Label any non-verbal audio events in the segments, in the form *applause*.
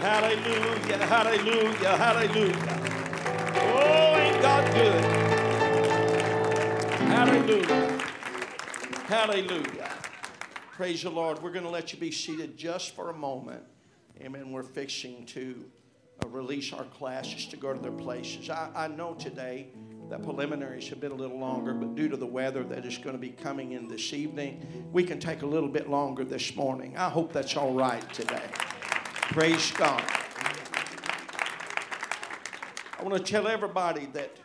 Hallelujah, hallelujah, hallelujah. Oh, ain't God good? Hallelujah. Hallelujah. Praise the Lord. We're going to let you be seated just for a moment. Amen. We're fixing to uh, release our classes to go to their places. I, I know today that preliminaries have been a little longer, but due to the weather that is going to be coming in this evening, we can take a little bit longer this morning. I hope that's all right today. Praise God. I want to tell everybody that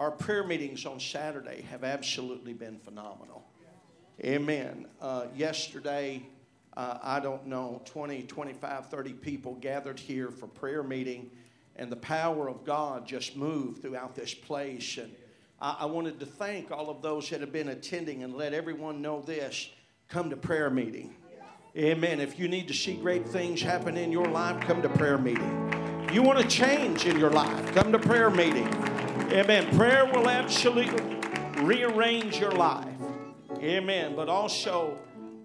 our prayer meetings on Saturday have absolutely been phenomenal. Amen. Uh, yesterday, uh, I don't know, 20, 25, 30 people gathered here for prayer meeting, and the power of God just moved throughout this place. And I, I wanted to thank all of those that have been attending and let everyone know this come to prayer meeting. Amen. If you need to see great things happen in your life, come to prayer meeting. You want to change in your life, come to prayer meeting. Amen. Prayer will absolutely rearrange your life. Amen. But also,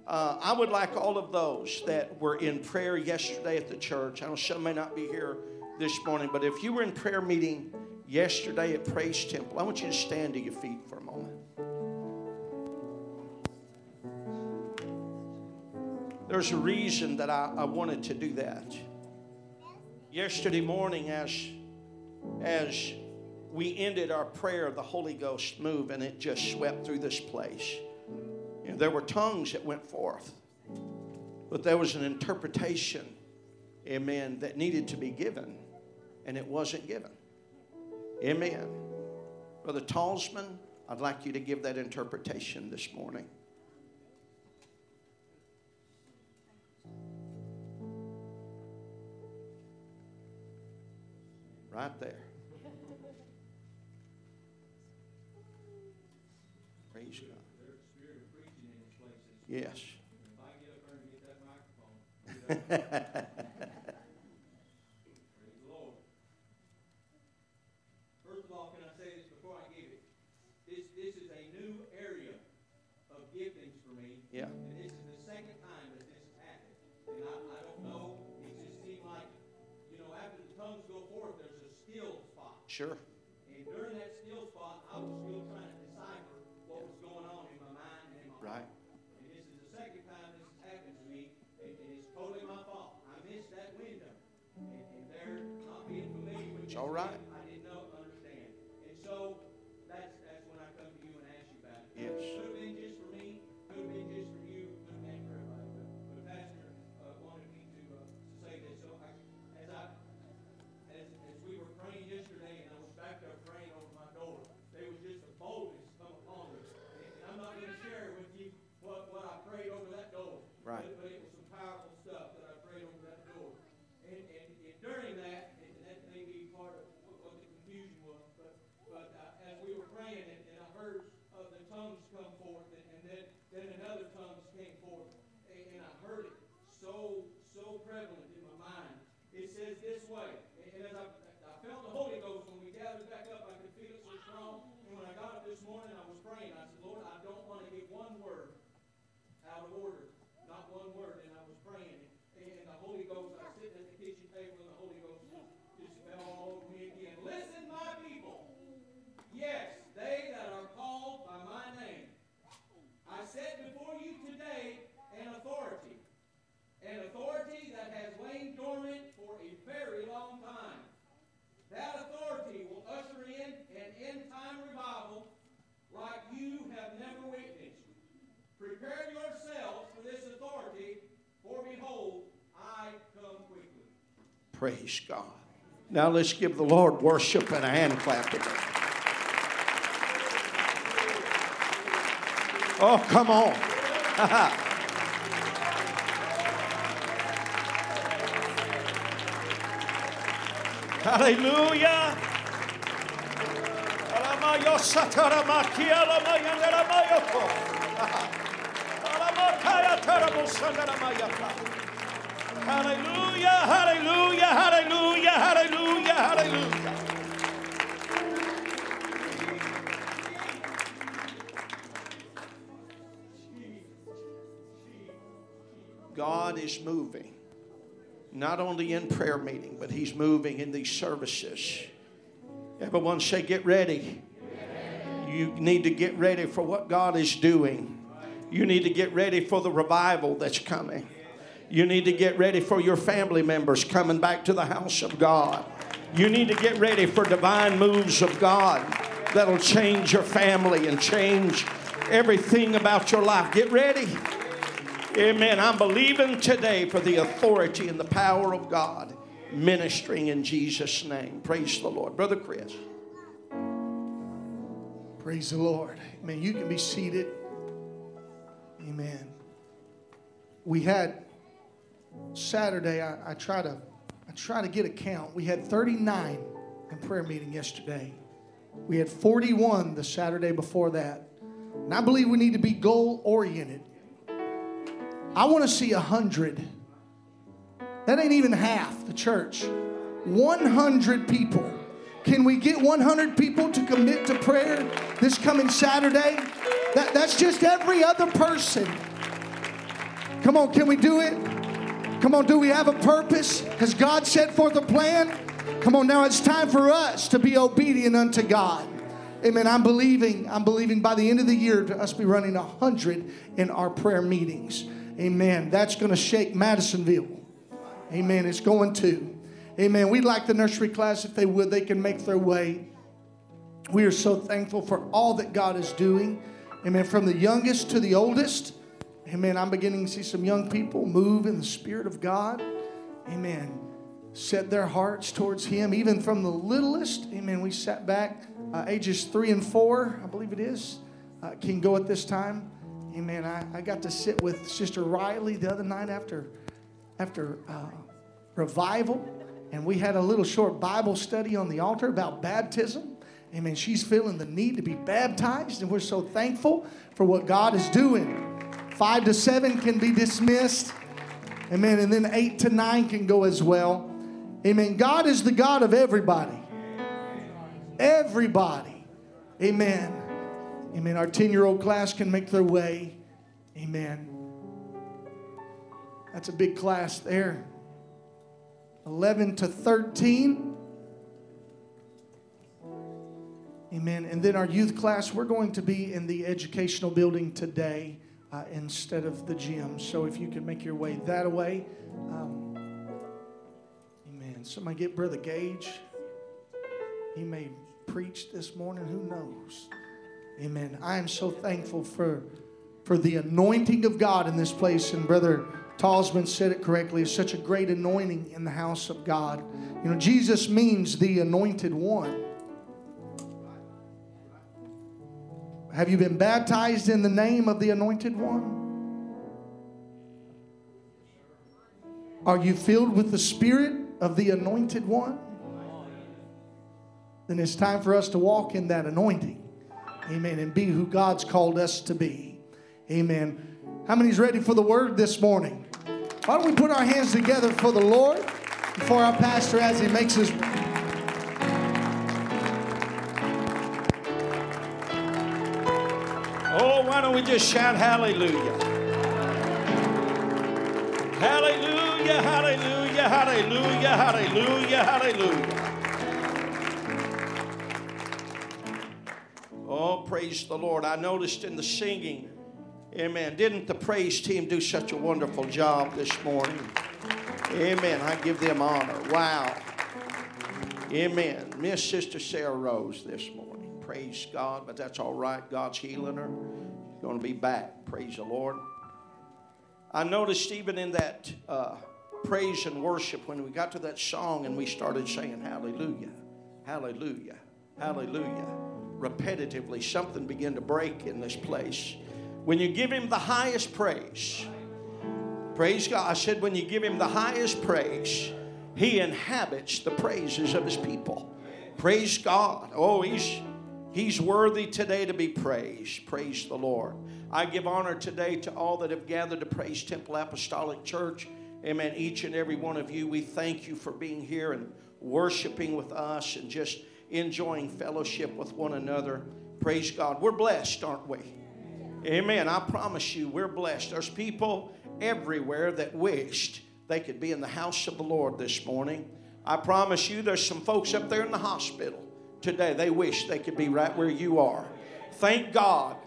uh, I would like all of those that were in prayer yesterday at the church. I know some may not be here this morning, but if you were in prayer meeting yesterday at Praise Temple, I want you to stand to your feet for a moment. There's a reason that I, I wanted to do that. Yesterday morning, as, as we ended our prayer, the Holy Ghost moved and it just swept through this place. And there were tongues that went forth, but there was an interpretation, amen, that needed to be given, and it wasn't given. Amen. Brother Talsman, I'd like you to give that interpretation this morning. Right there. Praise God. Yes. *laughs* Sure. Praise God. Now let's give the Lord worship and a hand clap. Oh, come on. *laughs* Hallelujah. *laughs* Hallelujah, hallelujah, hallelujah, hallelujah, hallelujah. God is moving. not only in prayer meeting, but He's moving in these services. Everyone say, Get ready. You need to get ready for what God is doing. You need to get ready for the revival that's coming. You need to get ready for your family members coming back to the house of God. You need to get ready for divine moves of God that'll change your family and change everything about your life. Get ready. Amen. I'm believing today for the authority and the power of God ministering in Jesus' name. Praise the Lord. Brother Chris. Praise the Lord. Amen. You can be seated. Amen. We had Saturday, I, I try to I try to get a count. We had 39 in prayer meeting yesterday. We had 41 the Saturday before that. And I believe we need to be goal oriented. I want to see hundred. That ain't even half the church. 100 people. Can we get 100 people to commit to prayer this coming Saturday? That, that's just every other person. Come on, can we do it? Come on, do we have a purpose? Has God set forth a plan? Come on, now it's time for us to be obedient unto God. Amen. I'm believing, I'm believing by the end of the year to us be running a hundred in our prayer meetings. Amen. That's going to shake Madisonville. Amen. It's going to. Amen. We'd like the nursery class, if they would, they can make their way. We are so thankful for all that God is doing. Amen. From the youngest to the oldest. Amen. I'm beginning to see some young people move in the Spirit of God. Amen. Set their hearts towards Him, even from the littlest. Amen. We sat back, uh, ages three and four, I believe it is, uh, can go at this time. Amen. I, I got to sit with Sister Riley the other night after, after uh, revival, and we had a little short Bible study on the altar about baptism. Amen. She's feeling the need to be baptized, and we're so thankful for what God is doing. Five to seven can be dismissed. Amen. And then eight to nine can go as well. Amen. God is the God of everybody. Everybody. Amen. Amen. Our 10 year old class can make their way. Amen. That's a big class there. 11 to 13. Amen. And then our youth class, we're going to be in the educational building today uh, instead of the gym. So if you can make your way that way. Um, amen. Somebody get Brother Gage. He may preach this morning. Who knows? Amen. I am so thankful for, for the anointing of God in this place. And Brother Talsman said it correctly. It's such a great anointing in the house of God. You know, Jesus means the anointed one. Have you been baptized in the name of the anointed one? Are you filled with the spirit of the anointed one? Then it's time for us to walk in that anointing. Amen. And be who God's called us to be. Amen. How many's ready for the word this morning? Why don't we put our hands together for the Lord before our pastor as he makes his why don't we just shout hallelujah? Hallelujah, hallelujah, hallelujah, hallelujah, hallelujah. Oh, praise the Lord. I noticed in the singing, amen. Didn't the praise team do such a wonderful job this morning? Amen. I give them honor. Wow. Amen. Miss Sister Sarah Rose this morning. Praise God, but that's all right. God's healing her. Going to be back. Praise the Lord. I noticed even in that uh, praise and worship when we got to that song and we started saying hallelujah, hallelujah, hallelujah. Repetitively, something began to break in this place. When you give Him the highest praise, praise God. I said, when you give Him the highest praise, He inhabits the praises of His people. Praise God. Oh, He's He's worthy today to be praised. Praise the Lord. I give honor today to all that have gathered to praise Temple Apostolic Church. Amen. Each and every one of you, we thank you for being here and worshiping with us and just enjoying fellowship with one another. Praise God. We're blessed, aren't we? Amen. I promise you, we're blessed. There's people everywhere that wished they could be in the house of the Lord this morning. I promise you, there's some folks up there in the hospital today. They wish they could be right where you are. Thank God,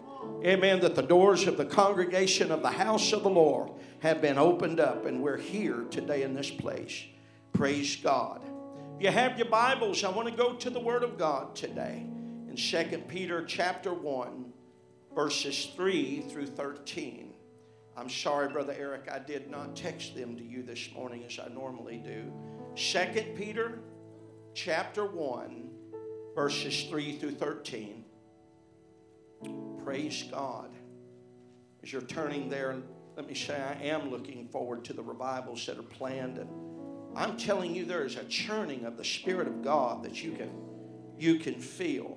amen, that the doors of the congregation of the house of the Lord have been opened up and we're here today in this place. Praise God. If you have your Bibles, I want to go to the Word of God today in 2 Peter chapter 1, verses 3 through 13. I'm sorry, Brother Eric, I did not text them to you this morning as I normally do. 2 Peter chapter 1, verses 3 through 13. Praise God. As you're turning there, let me say I am looking forward to the revivals that are planned. And I'm telling you, there is a churning of the Spirit of God that you can, you can feel.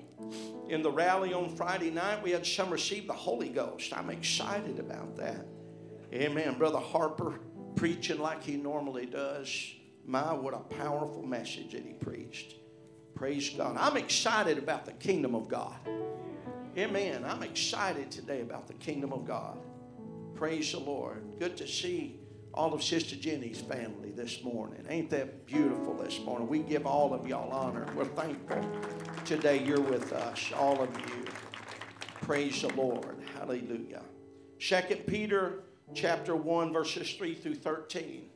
In the rally on Friday night, we had some receive the Holy Ghost. I'm excited about that. Amen. Brother Harper preaching like he normally does. My, what a powerful message that he preached. Praise God. I'm excited about the kingdom of God. Amen. I'm excited today about the kingdom of God. Praise the Lord. Good to see all of Sister Jenny's family this morning. Ain't that beautiful this morning? We give all of y'all honor. We're thankful today you're with us, all of you. Praise the Lord. Hallelujah. Second Peter chapter 1, verses 3 through 13.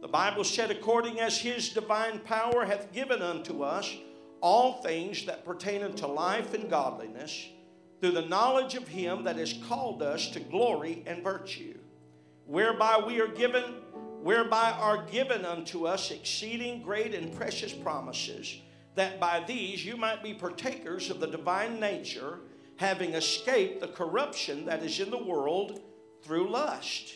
The Bible said, according as his divine power hath given unto us all things that pertain unto life and godliness, through the knowledge of him that has called us to glory and virtue, whereby we are given, whereby are given unto us exceeding great and precious promises, that by these you might be partakers of the divine nature, having escaped the corruption that is in the world through lust.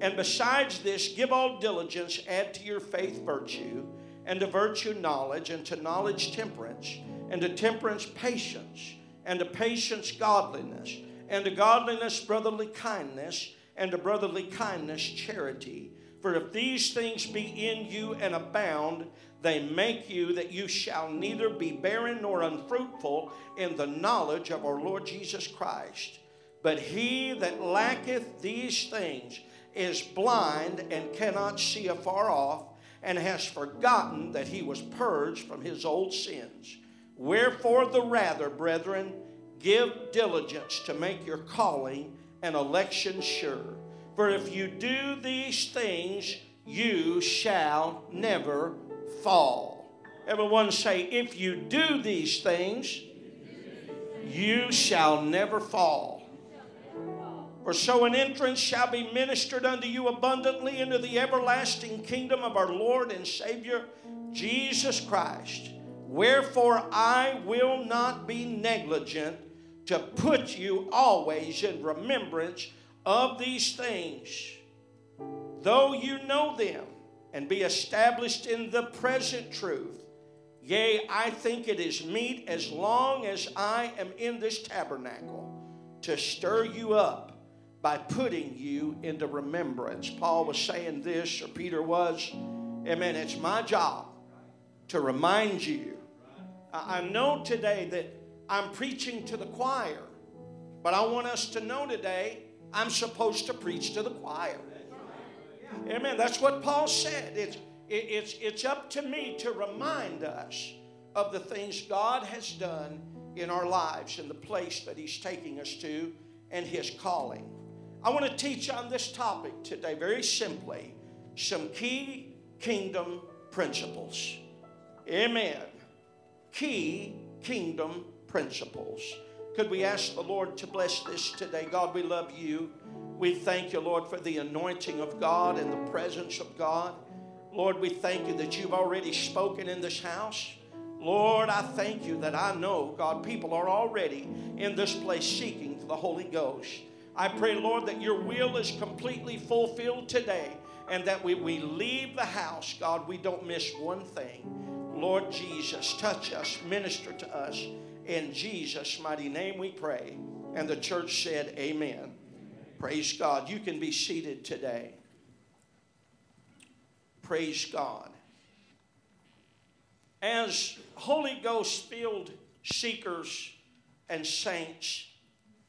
And besides this, give all diligence, add to your faith virtue, and to virtue knowledge, and to knowledge temperance, and to temperance patience, and to patience godliness, and to godliness brotherly kindness, and to brotherly kindness charity. For if these things be in you and abound, they make you that you shall neither be barren nor unfruitful in the knowledge of our Lord Jesus Christ. But he that lacketh these things is blind and cannot see afar off, and has forgotten that he was purged from his old sins. Wherefore, the rather, brethren, give diligence to make your calling and election sure. For if you do these things, you shall never fall. Everyone say, if you do these things, you shall never fall. For so an entrance shall be ministered unto you abundantly into the everlasting kingdom of our Lord and Savior Jesus Christ. Wherefore I will not be negligent to put you always in remembrance of these things, though you know them and be established in the present truth. Yea, I think it is meet as long as I am in this tabernacle to stir you up by putting you into remembrance. Paul was saying this, or Peter was. Amen. It's my job to remind you. I know today that I'm preaching to the choir, but I want us to know today I'm supposed to preach to the choir. Amen. That's what Paul said. It's, it's, it's up to me to remind us of the things God has done in our lives and the place that He's taking us to and His calling. I want to teach on this topic today very simply some key kingdom principles. Amen. Key kingdom principles. Could we ask the Lord to bless this today? God, we love you. We thank you, Lord, for the anointing of God and the presence of God. Lord, we thank you that you've already spoken in this house. Lord, I thank you that I know, God, people are already in this place seeking the Holy Ghost. I pray, Lord, that your will is completely fulfilled today and that we, we leave the house, God, we don't miss one thing. Lord Jesus, touch us, minister to us. In Jesus' mighty name we pray. And the church said, Amen. Praise God. You can be seated today. Praise God. As Holy Ghost filled seekers and saints,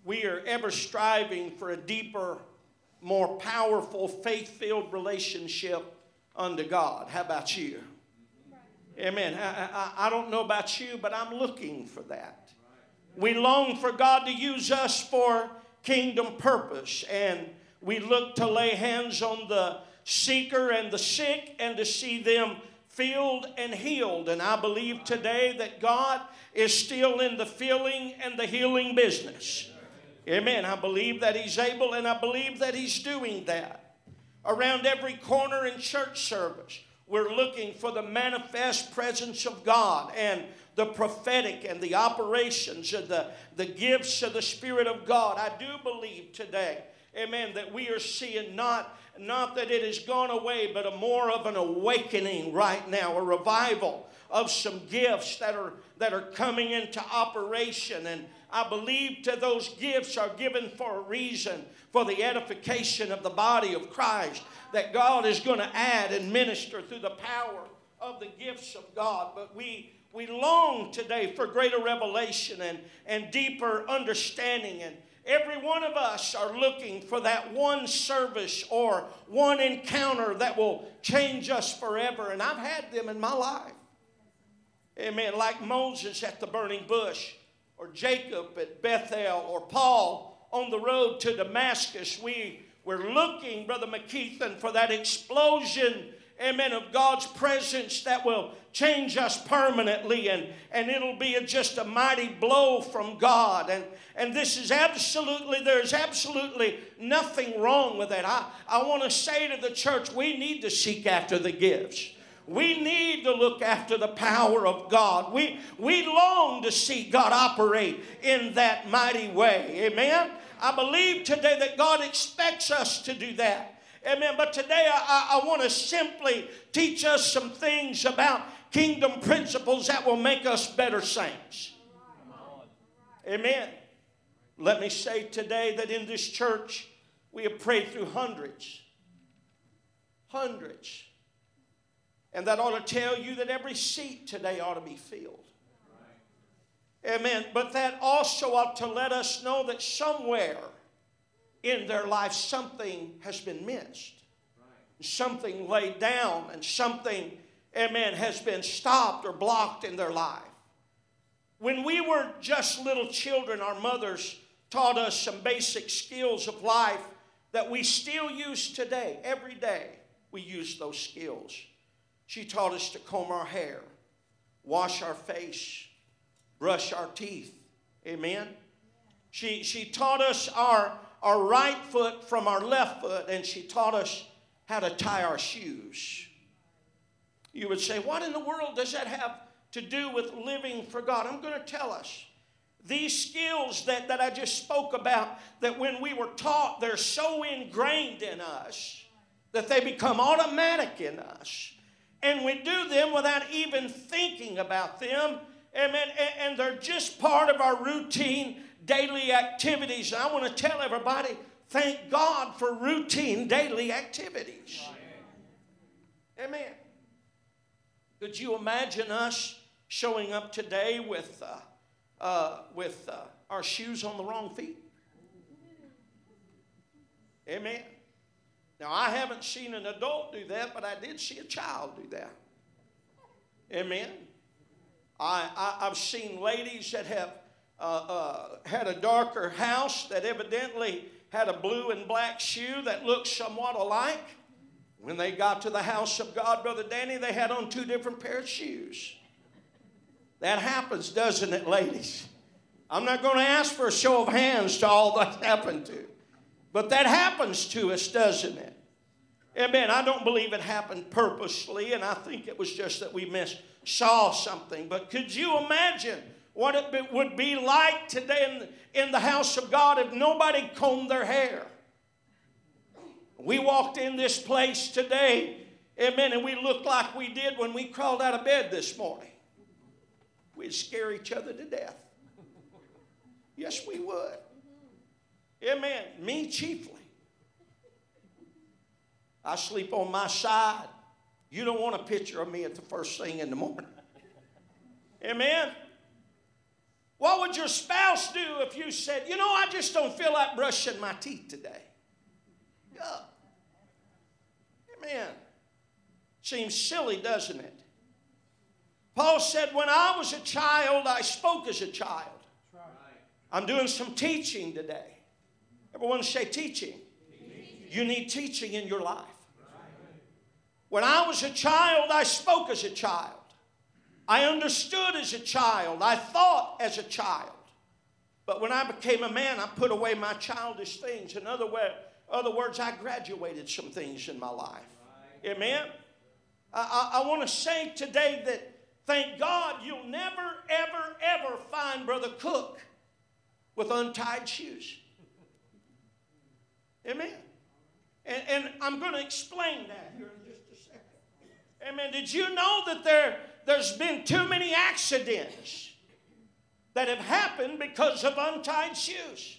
we are ever striving for a deeper more powerful, faith filled relationship unto God. How about you? Amen. I, I, I, don't know about you, but I'm looking for that. We long for God to use us for kingdom purpose, and we look to lay hands on the seeker and the sick and to see them filled and healed. And I believe today that God is still in the filling and the healing business. Amen. I believe that He's able and I believe that He's doing that. Around every corner in church service, we're looking for the manifest presence of God and the prophetic and the operations of the, the gifts of the Spirit of God. I do believe today, amen, that we are seeing not, not that it has gone away, but a more of an awakening right now, a revival of some gifts that are that are coming into operation and I believe to those gifts are given for a reason, for the edification of the body of Christ, that God is going to add and minister through the power of the gifts of God. But we we long today for greater revelation and, and deeper understanding. And every one of us are looking for that one service or one encounter that will change us forever. And I've had them in my life. Amen. Like Moses at the burning bush or Jacob at Bethel or Paul on the road to Damascus. We were looking, Brother McKeithen, for that explosion, amen, of God's presence that will change us permanently and, and it'll be a, just a mighty blow from God. And, and this is absolutely, there's absolutely nothing wrong with that. I, I want to say to the church, we need to seek after the gifts. We need to look after the power of God. We, we long to see God operate in that mighty way. Amen. I believe today that God expects us to do that. Amen. But today I, I, want to simply teach us some things about kingdom principles that will make us better saints. Amen. Let me say today that in this church we have prayed through hundreds, hundreds and that ought to tell you that every seat today ought to be filled. Amen. But that also ought to let us know that somewhere in their life something has been missed. Something laid down and something, amen, has been stopped or blocked in their life. When we were just little children, our mothers taught us some basic skills of life that we still use today. Every day we use those skills. She taught us to comb our hair, wash our face, brush our teeth. Amen. She, she taught us our, our right foot from our left foot, and she taught us how to tie our shoes. You would say, What in the world does that have to do with living for God? I'm going to tell us. These skills that, that I just spoke about, that when we were taught, they're so ingrained in us that they become automatic in us and we do them without even thinking about them. Amen. And they're just part of our routine daily activities. I want to tell everybody thank God for routine daily activities. Amen. Could you imagine us showing up today with, uh, uh, with uh, our shoes on the wrong feet? Amen. Now, I haven't seen an adult do that, but I did see a child do that. Amen. I, I, have seen ladies that have uh, uh, had a darker house that evidently had a blue and black shoe that looked somewhat alike. When they got to the house of God, Brother Danny, they had on two different pairs of shoes. That happens, doesn't it, ladies? I'm not going to ask for a show of hands to all that happened to. But that happens to us, doesn't it? Amen. I don't believe it happened purposely, and I think it was just that we missed, saw something. But could you imagine what it would be like today in, in the house of God if nobody combed their hair? We walked in this place today, amen, and we looked like we did when we crawled out of bed this morning. We'd scare each other to death. Yes, we would. Amen. Me chiefly. I sleep on my side. You don't want a picture of me at the first thing in the morning. Amen. What would your spouse do if you said, You know, I just don't feel like brushing my teeth today? up. Amen. Seems silly, doesn't it? Paul said, When I was a child, I spoke as a child. I'm doing some teaching today. Everyone say teaching. You need teaching in your life. When I was a child, I spoke as a child. I understood as a child. I thought as a child. But when I became a man, I put away my childish things. In other, other words, I graduated some things in my life. Amen? I, I, I want to say today that thank God you'll never, ever, ever find Brother Cook with untied shoes. Amen? And, and I'm going to explain that here in just a second. Amen. Did you know that there, there's been too many accidents that have happened because of untied shoes?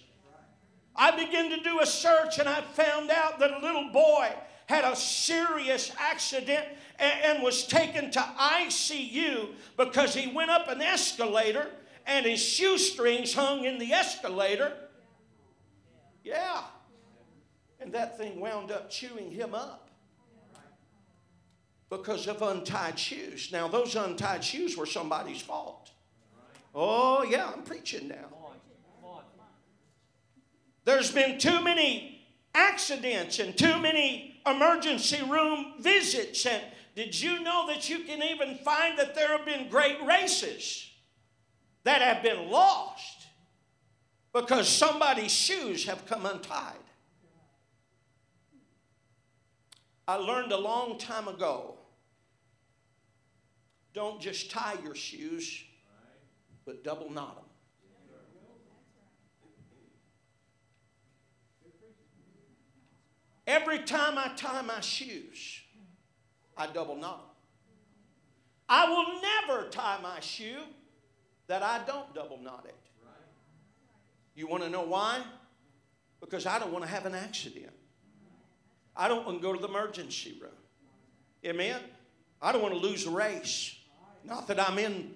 I began to do a search and I found out that a little boy had a serious accident and, and was taken to ICU because he went up an escalator and his shoestrings hung in the escalator. Yeah. And that thing wound up chewing him up because of untied shoes. Now, those untied shoes were somebody's fault. Oh, yeah, I'm preaching now. There's been too many accidents and too many emergency room visits. And did you know that you can even find that there have been great races that have been lost because somebody's shoes have come untied? I learned a long time ago don't just tie your shoes, but double knot them. Every time I tie my shoes, I double knot them. I will never tie my shoe that I don't double knot it. You want to know why? Because I don't want to have an accident. I don't want to go to the emergency room. Amen? I don't want to lose a race. Not that I'm in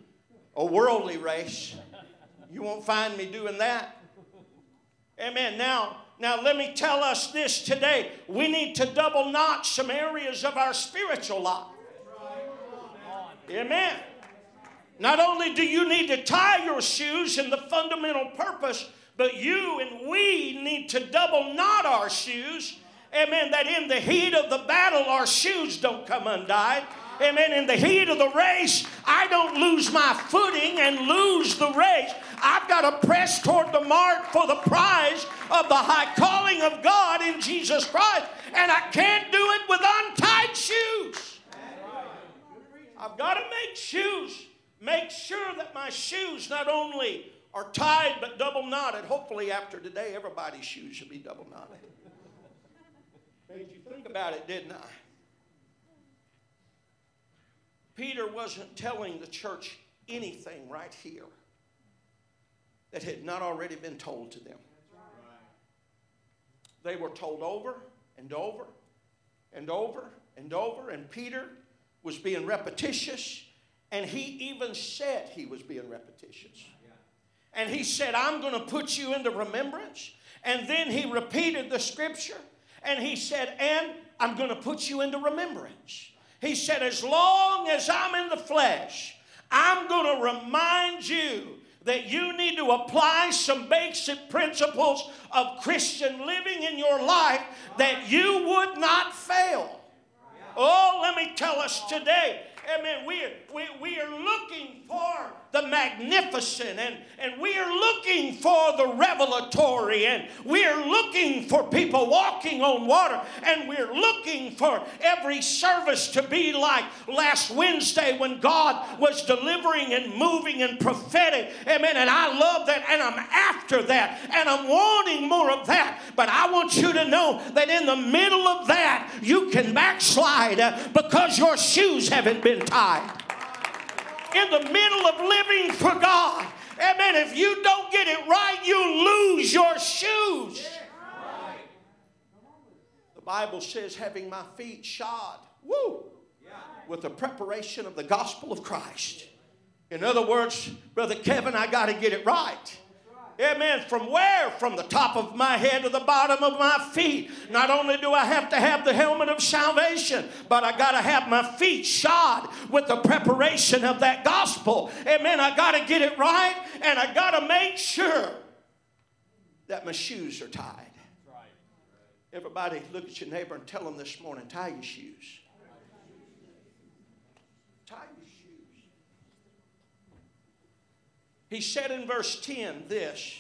a worldly race. You won't find me doing that. Amen. Now, now let me tell us this today. We need to double knot some areas of our spiritual life. Amen. Not only do you need to tie your shoes in the fundamental purpose, but you and we need to double knot our shoes Amen. That in the heat of the battle, our shoes don't come undone. Amen. In the heat of the race, I don't lose my footing and lose the race. I've got to press toward the mark for the prize of the high calling of God in Jesus Christ. And I can't do it with untied shoes. I've got to make shoes. Make sure that my shoes not only are tied but double knotted. Hopefully, after today, everybody's shoes should be double knotted. About it, didn't I? Peter wasn't telling the church anything right here that had not already been told to them. They were told over and over and over and over, and Peter was being repetitious, and he even said he was being repetitious. And he said, I'm going to put you into remembrance. And then he repeated the scripture and he said, And I'm going to put you into remembrance. He said, As long as I'm in the flesh, I'm going to remind you that you need to apply some basic principles of Christian living in your life that you would not fail. Oh, let me tell us today Amen. We we, we are looking for the magnificent and, and we are looking for the revelatory and we are looking for people walking on water and we're looking for every service to be like last Wednesday when God was delivering and moving and prophetic. Amen. And I love that and I'm after that and I'm wanting more of that. But I want you to know that in the middle of that, you can backslide uh, because your shoes haven't been tied. In the middle of living for God, amen, if you don't get it right, you lose your shoes. The Bible says, having my feet shod, woo, with the preparation of the gospel of Christ. In other words, Brother Kevin, I got to get it right. Amen. From where? From the top of my head to the bottom of my feet. Not only do I have to have the helmet of salvation, but I got to have my feet shod with the preparation of that gospel. Amen. I got to get it right and I got to make sure that my shoes are tied. Everybody, look at your neighbor and tell them this morning tie your shoes. Tie your shoes. He said in verse 10 this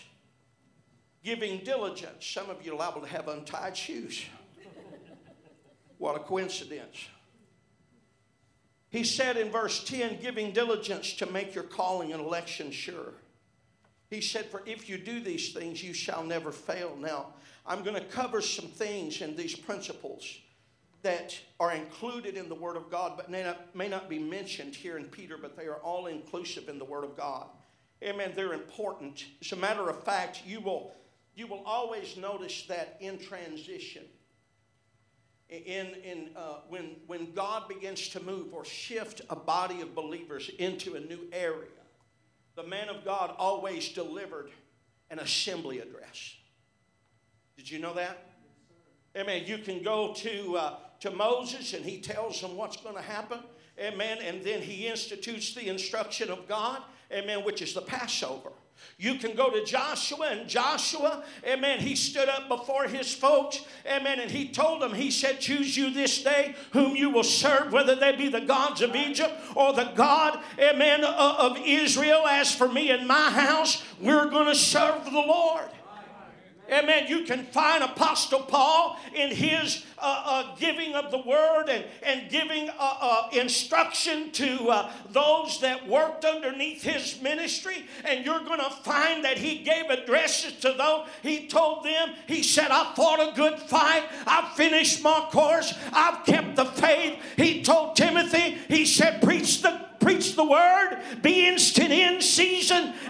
giving diligence. Some of you are liable to have untied shoes. *laughs* what a coincidence. He said in verse 10 giving diligence to make your calling and election sure. He said, For if you do these things, you shall never fail. Now, I'm going to cover some things in these principles that are included in the Word of God, but may not, may not be mentioned here in Peter, but they are all inclusive in the Word of God. Amen. They're important. As a matter of fact, you will, you will always notice that in transition. In, in, uh, when, when God begins to move or shift a body of believers into a new area, the man of God always delivered an assembly address. Did you know that? Amen. You can go to, uh, to Moses and he tells them what's going to happen. Amen. And then he institutes the instruction of God. Amen. Which is the Passover. You can go to Joshua, and Joshua, amen, he stood up before his folks, amen, and he told them, he said, Choose you this day whom you will serve, whether they be the gods of Egypt or the God, amen, uh, of Israel. As for me and my house, we're going to serve the Lord. Amen. You can find Apostle Paul in his uh, uh, giving of the word and, and giving uh, uh instruction to uh, those that worked underneath his ministry. And you're going to find that he gave addresses to those. He told them, he said, I fought a good fight. I've finished my course. I've kept the faith. He told Timothy, he said, preach the preach the word, be instant in season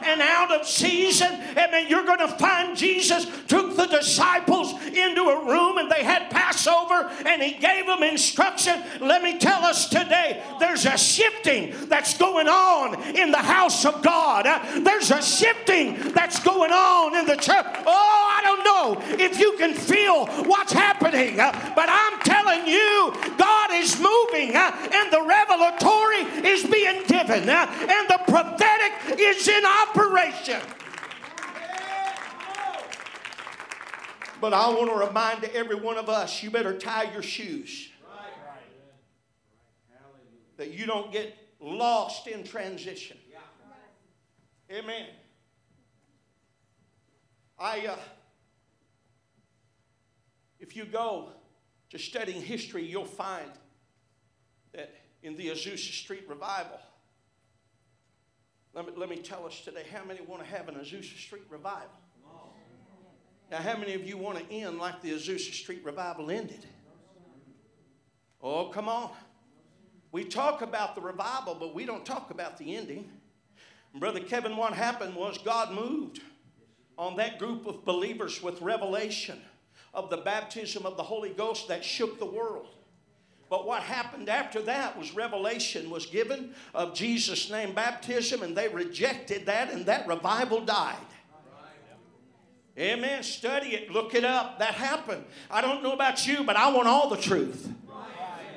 and out of season. And then you're going to find Jesus took the disciples into a room and they had Passover and he gave them instruction. Let me tell us today there's a shifting that's going on in the house of God. There's a shifting that's going on in the church. Oh, I don't know if you can feel what's happening, but I'm telling you, God is moving and the revelatory is being given and the prophetic is in operation. But I want to remind every one of us you better tie your shoes. That you don't get lost in transition. Amen. I, uh, if you go to studying history, you'll find that in the Azusa Street revival, let me, let me tell us today how many want to have an Azusa Street revival? Now, how many of you want to end like the Azusa Street revival ended? Oh, come on. We talk about the revival, but we don't talk about the ending. Brother Kevin, what happened was God moved on that group of believers with revelation of the baptism of the Holy Ghost that shook the world. But what happened after that was revelation was given of Jesus' name baptism, and they rejected that, and that revival died. Amen. Study it, look it up. That happened. I don't know about you, but I want all the truth.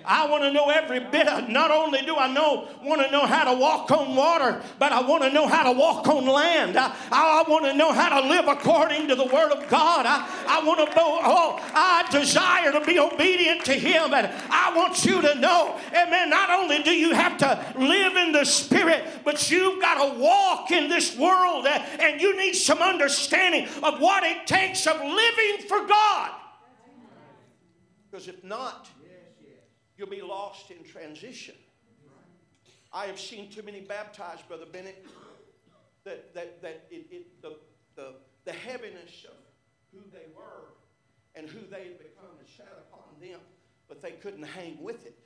I want to know every bit of not only do I know want to know how to walk on water, but I want to know how to walk on land. I, I want to know how to live according to the word of God. I, I want to know, oh, I desire to be obedient to him. And I want you to know, amen, not only do you have to live in the spirit, but you've got to walk in this world eh, and you need some understanding of what it takes of living for God. Because if not, you'll be lost in transition. I have seen too many baptized, Brother Bennett, that, that, that it, it, the, the, the heaviness of who they were and who they had become had sat upon them, but they couldn't hang with it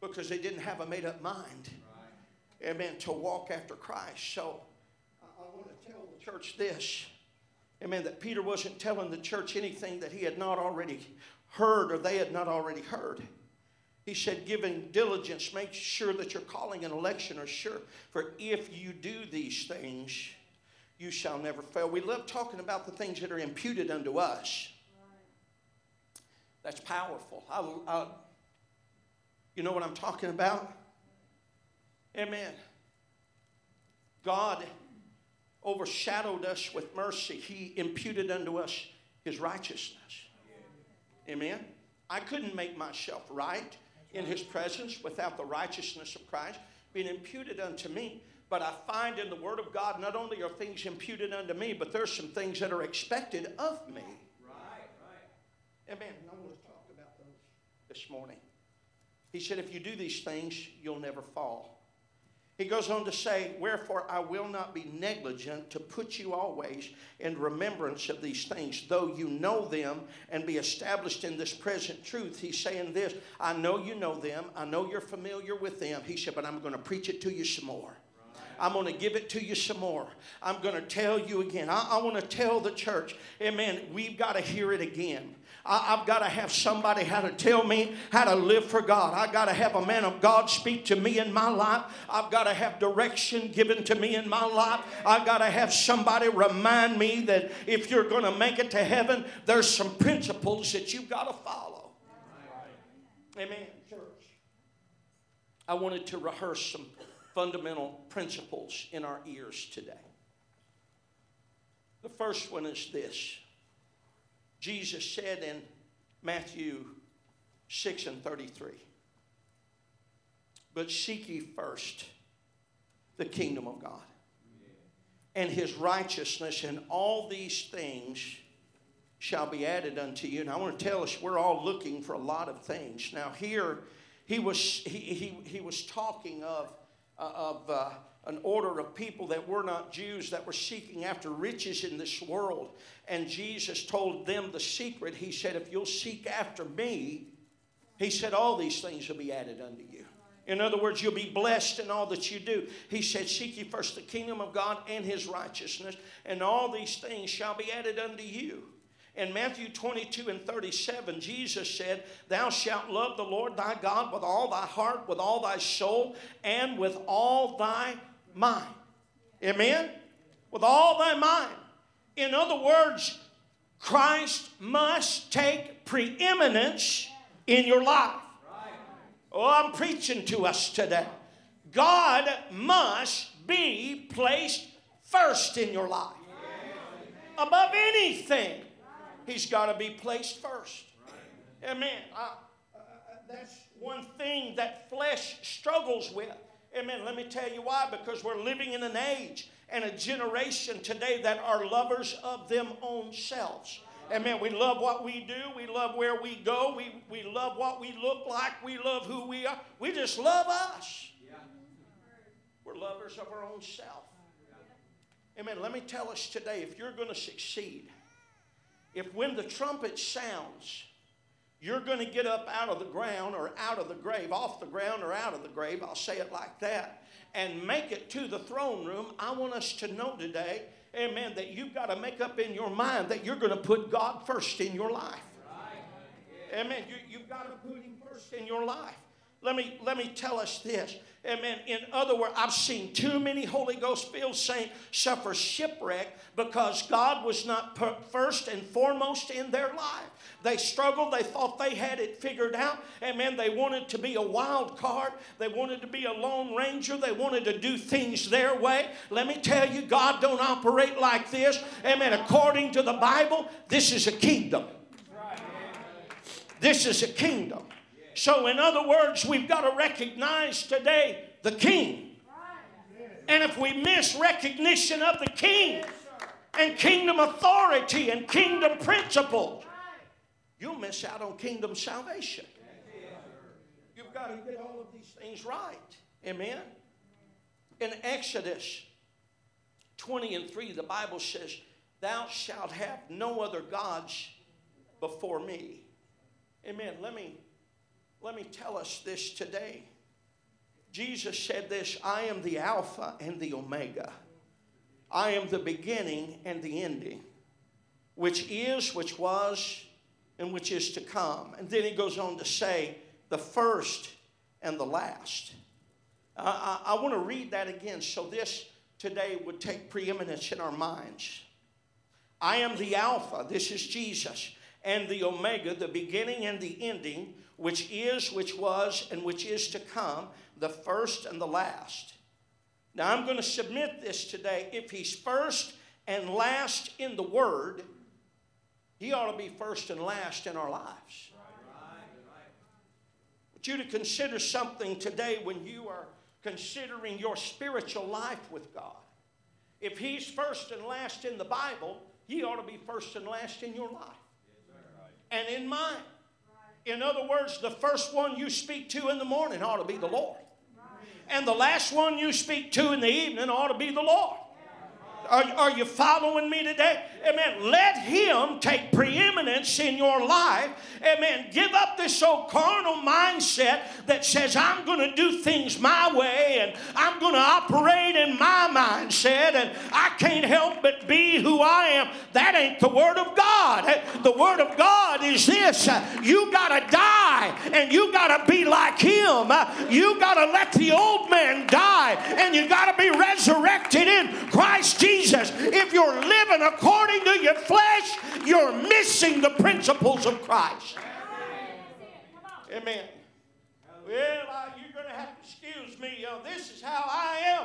because they didn't have a made up mind. Amen. To walk after Christ. So I, I want to tell the church this. Amen. That Peter wasn't telling the church anything that he had not already heard or they had not already heard. He said, giving diligence, make sure that your calling and election are sure. For if you do these things, you shall never fail. We love talking about the things that are imputed unto us. That's powerful. I, I, you know what I'm talking about? Amen. God overshadowed us with mercy. He imputed unto us his righteousness. Amen. I couldn't make myself right in his presence without the righteousness of Christ being imputed unto me. But I find in the Word of God, not only are things imputed unto me, but there's some things that are expected of me. Right, right. Amen. And I want to talk about those this morning. He said, if you do these things, you'll never fall. He goes on to say, Wherefore I will not be negligent to put you always in remembrance of these things, though you know them and be established in this present truth. He's saying this I know you know them, I know you're familiar with them. He said, But I'm going to preach it to you some more. I'm going to give it to you some more. I'm going to tell you again. I, I want to tell the church, amen, we've got to hear it again. I, have got to have somebody how to tell me how to live for God. I've got to have a man of God speak to me in my life. I've got to have direction given to me in my life. I've got to have somebody remind me that if you're going to make it to heaven, there's some principles that you've got to follow. Amen, church. I wanted to rehearse some fundamental principles in our ears today. The first one is this Jesus said in Matthew 6 and 33 But seek ye first the kingdom of God and his righteousness, and all these things shall be added unto you. And I want to tell us we're all looking for a lot of things. Now, here he was, he, he, he was talking of, uh, of uh, an order of people that were not Jews that were seeking after riches in this world. And Jesus told them the secret. He said, If you'll seek after me, he said, all these things will be added unto you. In other words, you'll be blessed in all that you do. He said, Seek ye first the kingdom of God and his righteousness, and all these things shall be added unto you. In Matthew 22 and 37, Jesus said, Thou shalt love the Lord thy God with all thy heart, with all thy soul, and with all thy mind. Amen? With all thy mind. In other words, Christ must take preeminence in your life. Oh, I'm preaching to us today. God must be placed first in your life. Above anything, He's got to be placed first. Amen. I, uh, that's one thing that flesh struggles with. Amen. Let me tell you why. Because we're living in an age and a generation today that are lovers of them own selves. Amen. We love what we do. We love where we go. We, we love what we look like. We love who we are. We just love us. We're lovers of our own self. Amen. Let me tell us today if you're going to succeed, if when the trumpet sounds, you're going to get up out of the ground or out of the grave, off the ground or out of the grave, I'll say it like that, and make it to the throne room. I want us to know today, amen, that you've got to make up in your mind that you're going to put God first in your life. Amen. You, you've got to put Him first in your life. Let me, let me tell us this. Amen. In other words, I've seen too many Holy Ghost filled saints suffer shipwreck because God was not first and foremost in their life. They struggled. They thought they had it figured out. Amen. They wanted to be a wild card. They wanted to be a lone ranger. They wanted to do things their way. Let me tell you, God don't operate like this. Amen. According to the Bible, this is a kingdom. This is a kingdom. So, in other words, we've got to recognize today the king. And if we miss recognition of the king and kingdom authority and kingdom principles, you'll miss out on kingdom salvation. You've got to get all of these things right. Amen. In Exodus 20 and 3, the Bible says, Thou shalt have no other gods before me. Amen. Let me let me tell us this today. Jesus said this I am the Alpha and the Omega. I am the beginning and the ending, which is, which was, and which is to come. And then he goes on to say, the first and the last. I, I, I want to read that again. So, this today would take preeminence in our minds. I am the Alpha, this is Jesus, and the Omega, the beginning and the ending, which is, which was, and which is to come, the first and the last. Now I'm going to submit this today. If he's first and last in the Word, he ought to be first and last in our lives. But you to consider something today when you are considering your spiritual life with God. If he's first and last in the Bible, he ought to be first and last in your life and in mine. In other words, the first one you speak to in the morning ought to be the Lord. And the last one you speak to in the evening ought to be the Lord. Are, are you following me today? Amen. Let Him take preeminence in your life. Amen. Give up this old carnal mindset that says, I'm going to do things my way and I'm going to operate in my mindset and I can't help but be who I am. That ain't the Word of God. The Word of God is this you got to die and you got to be like Him. You got to let the old man die and you got to be resurrected in Christ Jesus. Jesus. If you're living according to your flesh, you're missing the principles of Christ. Amen. Well, uh, you're going to have to excuse me. Uh, this is how I am.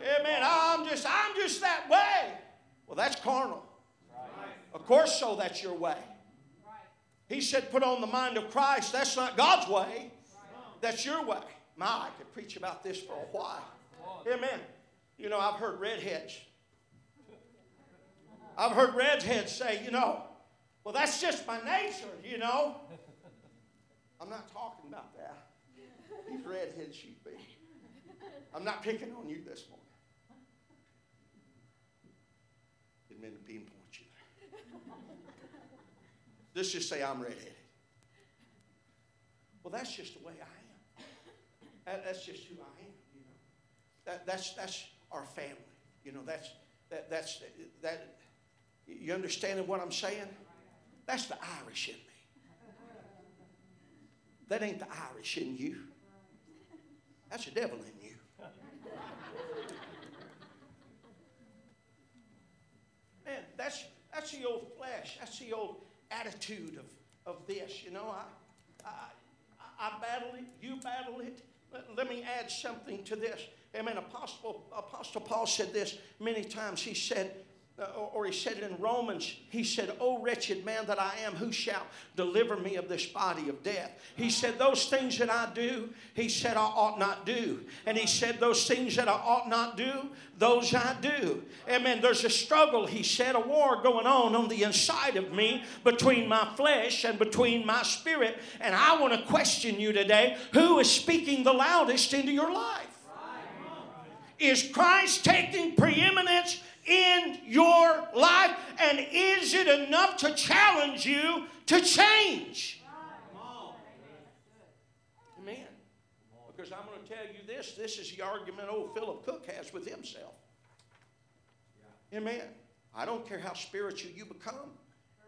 Amen. I'm just, I'm just that way. Well, that's carnal. Of course, so that's your way. He said, put on the mind of Christ. That's not God's way. That's your way. My, I could preach about this for a while. Amen. You know, I've heard redheads. I've heard redheads say, you know, well, that's just my nature, you know. I'm not talking about that. These redheads should be. I'm not picking on you this morning. Didn't mean to pinpoint you there. Let's just say I'm redheaded. Well, that's just the way I am. That, that's just who I am, you know. That, that's, that's our family. You know, that's that that's that you understanding what I'm saying? That's the Irish in me. That ain't the Irish in you. That's the devil in you. Man, that's that's the old flesh. That's the old attitude of, of this. You know, I, I I battle it, you battle it. Let, let me add something to this. Amen. Apostle, Apostle Paul said this many times. He said, uh, or he said it in Romans, he said, O wretched man that I am, who shall deliver me of this body of death? He said, Those things that I do, he said, I ought not do. And he said, Those things that I ought not do, those I do. Amen. There's a struggle, he said, a war going on on the inside of me between my flesh and between my spirit. And I want to question you today who is speaking the loudest into your life? Is Christ taking preeminence in your life? And is it enough to challenge you to change? Amen. Because I'm going to tell you this this is the argument old Philip Cook has with himself. Amen. I don't care how spiritual you become,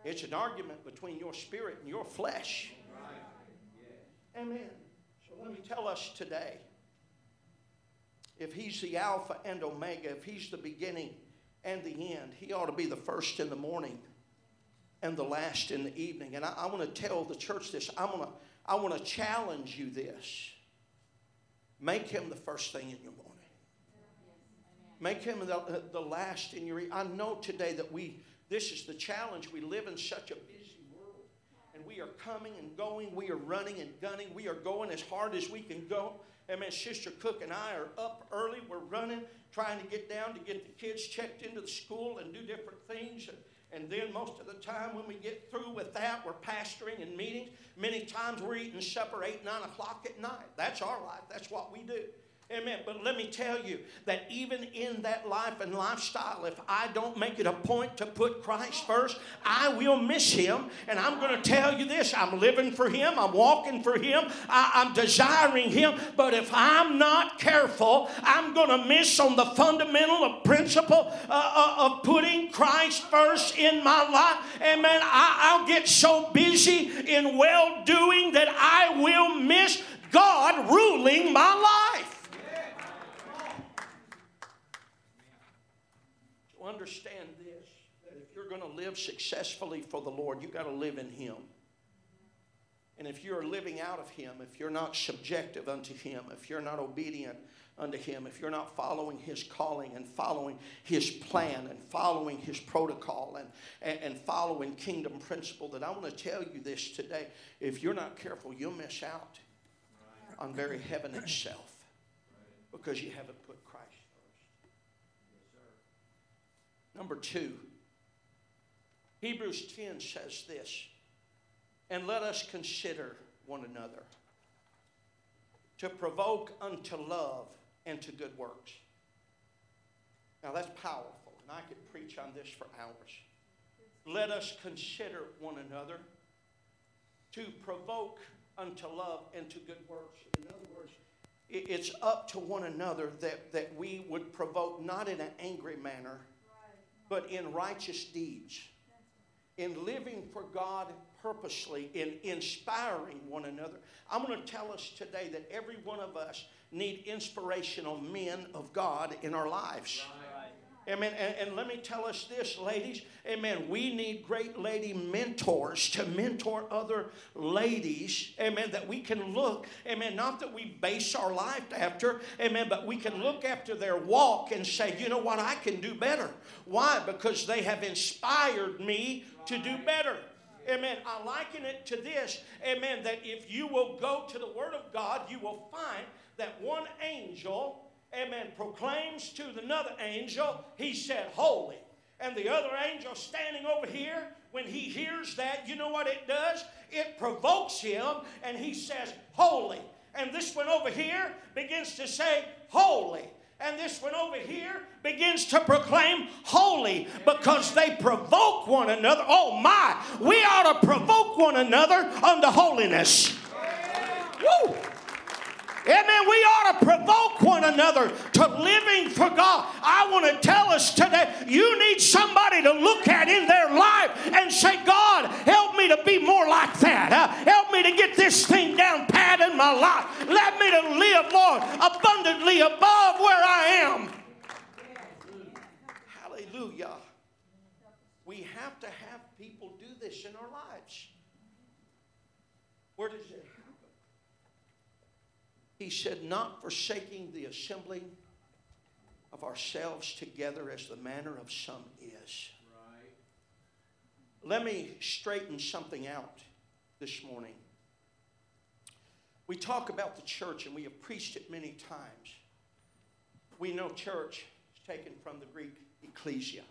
it's an argument between your spirit and your flesh. Amen. So let me tell us today if he's the Alpha and Omega, if he's the beginning and the end, he ought to be the first in the morning and the last in the evening. And I, I want to tell the church this. I want to I want to challenge you this. Make him the first thing in your morning. Make him the, the last in your. I know today that we. This is the challenge. We live in such a busy world, and we are coming and going. We are running and gunning. We are going as hard as we can go. Amen. Sister Cook and I are up early. We're running, trying to get down to get the kids checked into the school and do different things. And, then most of the time when we get through with that, we're pastoring and meetings. Many times we're eating supper 8, 9 o'clock at night. That's our life. That's what we do. Amen. But let me tell you that even in that life and lifestyle, if I don't make it a point to put Christ first, I will miss Him. And I'm going to tell you this I'm living for Him, I'm walking for Him, I, am desiring Him. But if I'm not careful, I'm going to miss on the fundamental of principle uh, uh, of putting Christ first in my life. Amen. I, I'll get so busy in well doing that I will miss God ruling my life. Understand this that if you're going to live successfully for the Lord, you got to live in Him. And if you're living out of Him, if you're not subjective unto Him, if you're not obedient unto Him, if you're not following His calling and following His plan and following His protocol and, and, and following kingdom principle, that I want to tell you this today. If you're not careful, you'll miss out on very heaven itself because you haven't put Christ first. Number two, Hebrews 10 says this, and let us consider one another to provoke unto love and to good works. Now that's powerful, and I could preach on this for hours. Let us consider one another to provoke unto love and to good works. In other words, it's up to one another that, that we would provoke not in an angry manner, but in righteous deeds, in living for God purposely, in inspiring one another. I'm going to tell us today that every one of us need inspirational men of God in our lives. Amen. And, and, let me tell us this, ladies. Amen. We need great lady mentors to mentor other ladies. Amen. That we can look. Amen. Not that we base our life after. Amen. But we can look after their walk and say, you know what, I can do better. Why? Because they have inspired me to do better. Amen. I liken it to this. Amen. That if you will go to the Word of God, you will find that one angel amen, proclaims to the another angel, he said, Holy. And the other angel standing over here, when he hears that, you know what it does? It provokes him, and he says, Holy. And this one over here begins to say, Holy. And this one over here begins to proclaim holy because they provoke one another. Oh my, we ought to provoke one another unto holiness. Woo! Amen. We ought to provoke one another to living for God. I want to tell us today you need somebody to look at in their life and say, God, help me to be more like that. Uh, help me to get this thing down pat in my life. Let me to live, Lord, abundantly above where I am. Hallelujah. We have to have people do this in our lives. Where does it he said, not forsaking the assembling of ourselves together as the manner of some is. Right. Let me straighten something out this morning. We talk about the church and we have preached it many times. We know church is taken from the Greek ecclesia.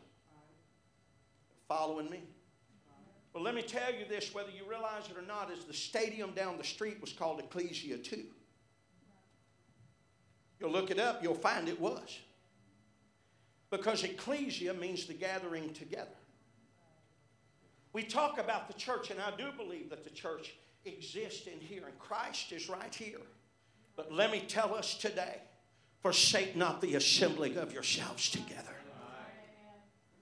Following me? Well, let me tell you this whether you realize it or not, is the stadium down the street was called Ecclesia too. You'll look it up, you'll find it was. Because ecclesia means the gathering together. We talk about the church, and I do believe that the church exists in here, and Christ is right here. But let me tell us today forsake not the assembling of yourselves together.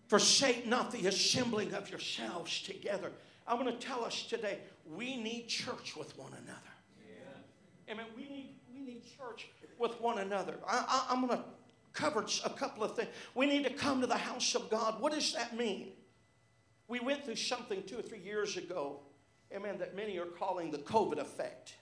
Forsake not the assembling of yourselves together. I'm going to tell us today we need church with one another. Amen. Need, we need church with one another. I, am going to cover a couple of things. We need to come to the house of God. What does that mean? We went through something two or three years ago, amen, that many are calling the COVID effect.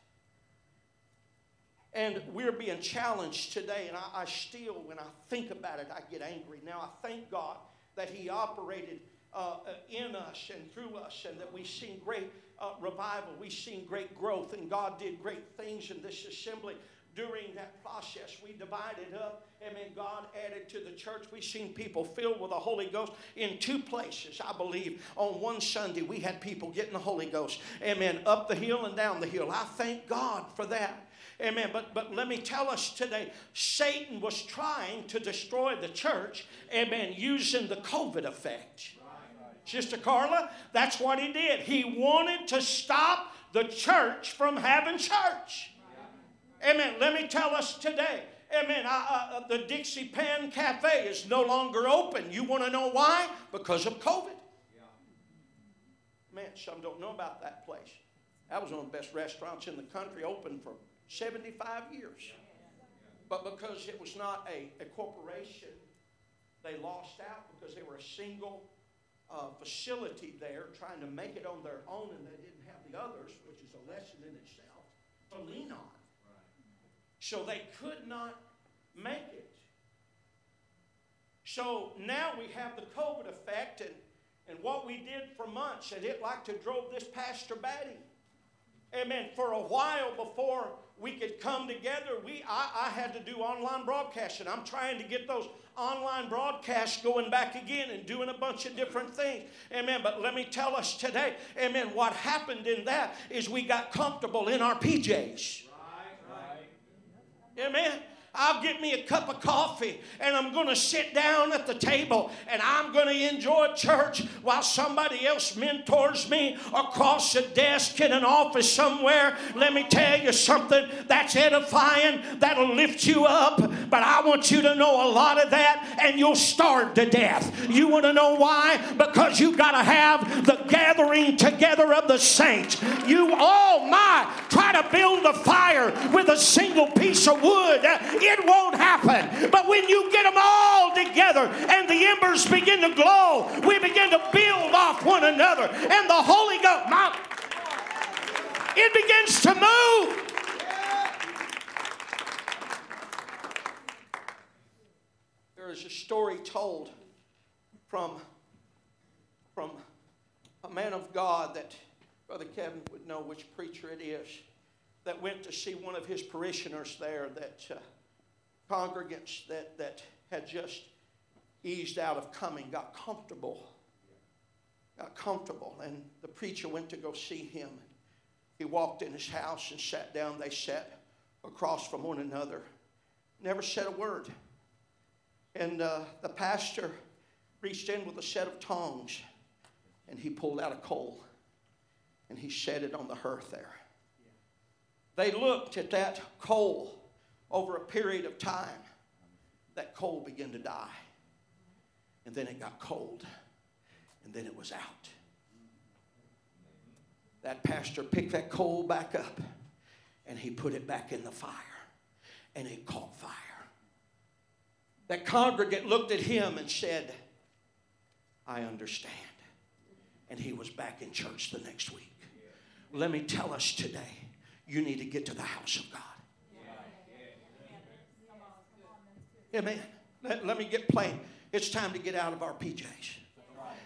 And we're being challenged today, and I, I still, when I think about it, I get angry. Now, I thank God that He operated uh, in us and through us, and that we've seen great uh, revival. We've seen great growth, and God did great things in this assembly during that process. We divided up. Amen. God added to the church. We've seen people filled with the Holy Ghost in two places. I believe on one Sunday we had people getting the Holy Ghost. Amen. Up the hill and down the hill. I thank God for that. Amen. But, but let me tell us today Satan was trying to destroy the church. Amen. Using the COVID effect. Sister Carla, that's what he did. He wanted to stop the church from having church. Amen. Let me tell us today. Amen. I, uh, the Dixie Pan Cafe is no longer open. You want to know why? Because of COVID. Man, some don't know about that place. That was one of the best restaurants in the country, open for 75 years. But because it was not a, a corporation, They lost out because they were a single uh, facility there trying to make it on their own and they didn't have the others, which is a lesson in itself, to lean on. So they could not make it. So now we have the COVID effect, and, and what we did for months, and it like to drove this pastor batty. Amen. For a while before we could come together, we I, I had to do online broadcasting. I'm trying to get those online broadcasts going back again and doing a bunch of different things. Amen. But let me tell us today, amen, what happened in that is we got comfortable in our PJs. Amen. I'll get me a cup of coffee and I'm going to sit down at the table and I'm going to enjoy church while somebody else mentors me across a desk in an office somewhere. Let me tell you something that's edifying, that'll lift you up. But I want you to know a lot of that and you'll starve to death. You want to know why? Because you've got to have the gathering together of the saints. You, oh my, try to build a fire with a single piece of wood it won't happen. But when you get them all together and the embers begin to glow, we begin to build off one another. And the Holy Ghost, my, it begins to move. There is a story told from, from a man of God that Brother Kevin would know which preacher it is that went to see one of his parishioners there that. Uh, congregants that, that had just eased out of coming got comfortable. Got comfortable. And the preacher went to go see him. He walked in his house and sat down. They sat across from one another. Never said a word. And uh, the pastor reached in with a set of tongs and he pulled out a coal and he set it on the hearth there. They looked at that coal over a period of time, that coal began to die. And then it got cold. And then it was out. That pastor picked that coal back up and he put it back in the fire. And it caught fire. That congregant looked at him and said, I understand. And he was back in church the next week. Let me tell us today you need to get to the house of God. Amen. Let, let me get plain. It's time to get out of our PJs.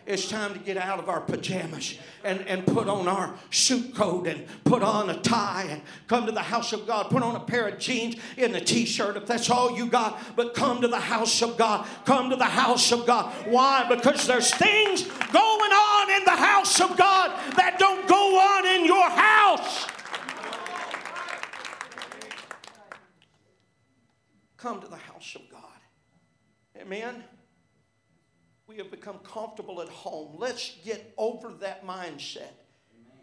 It's time to get out of our pajamas and, and put on our suit coat and put on a tie and come to the house of God. Put on a pair of jeans and a t shirt if that's all you got. But come to the house of God. Come to the house of God. Why? Because there's things going on in the house of God that don't go on in your house. Come to the house of God. Amen. We have become comfortable at home. Let's get over that mindset.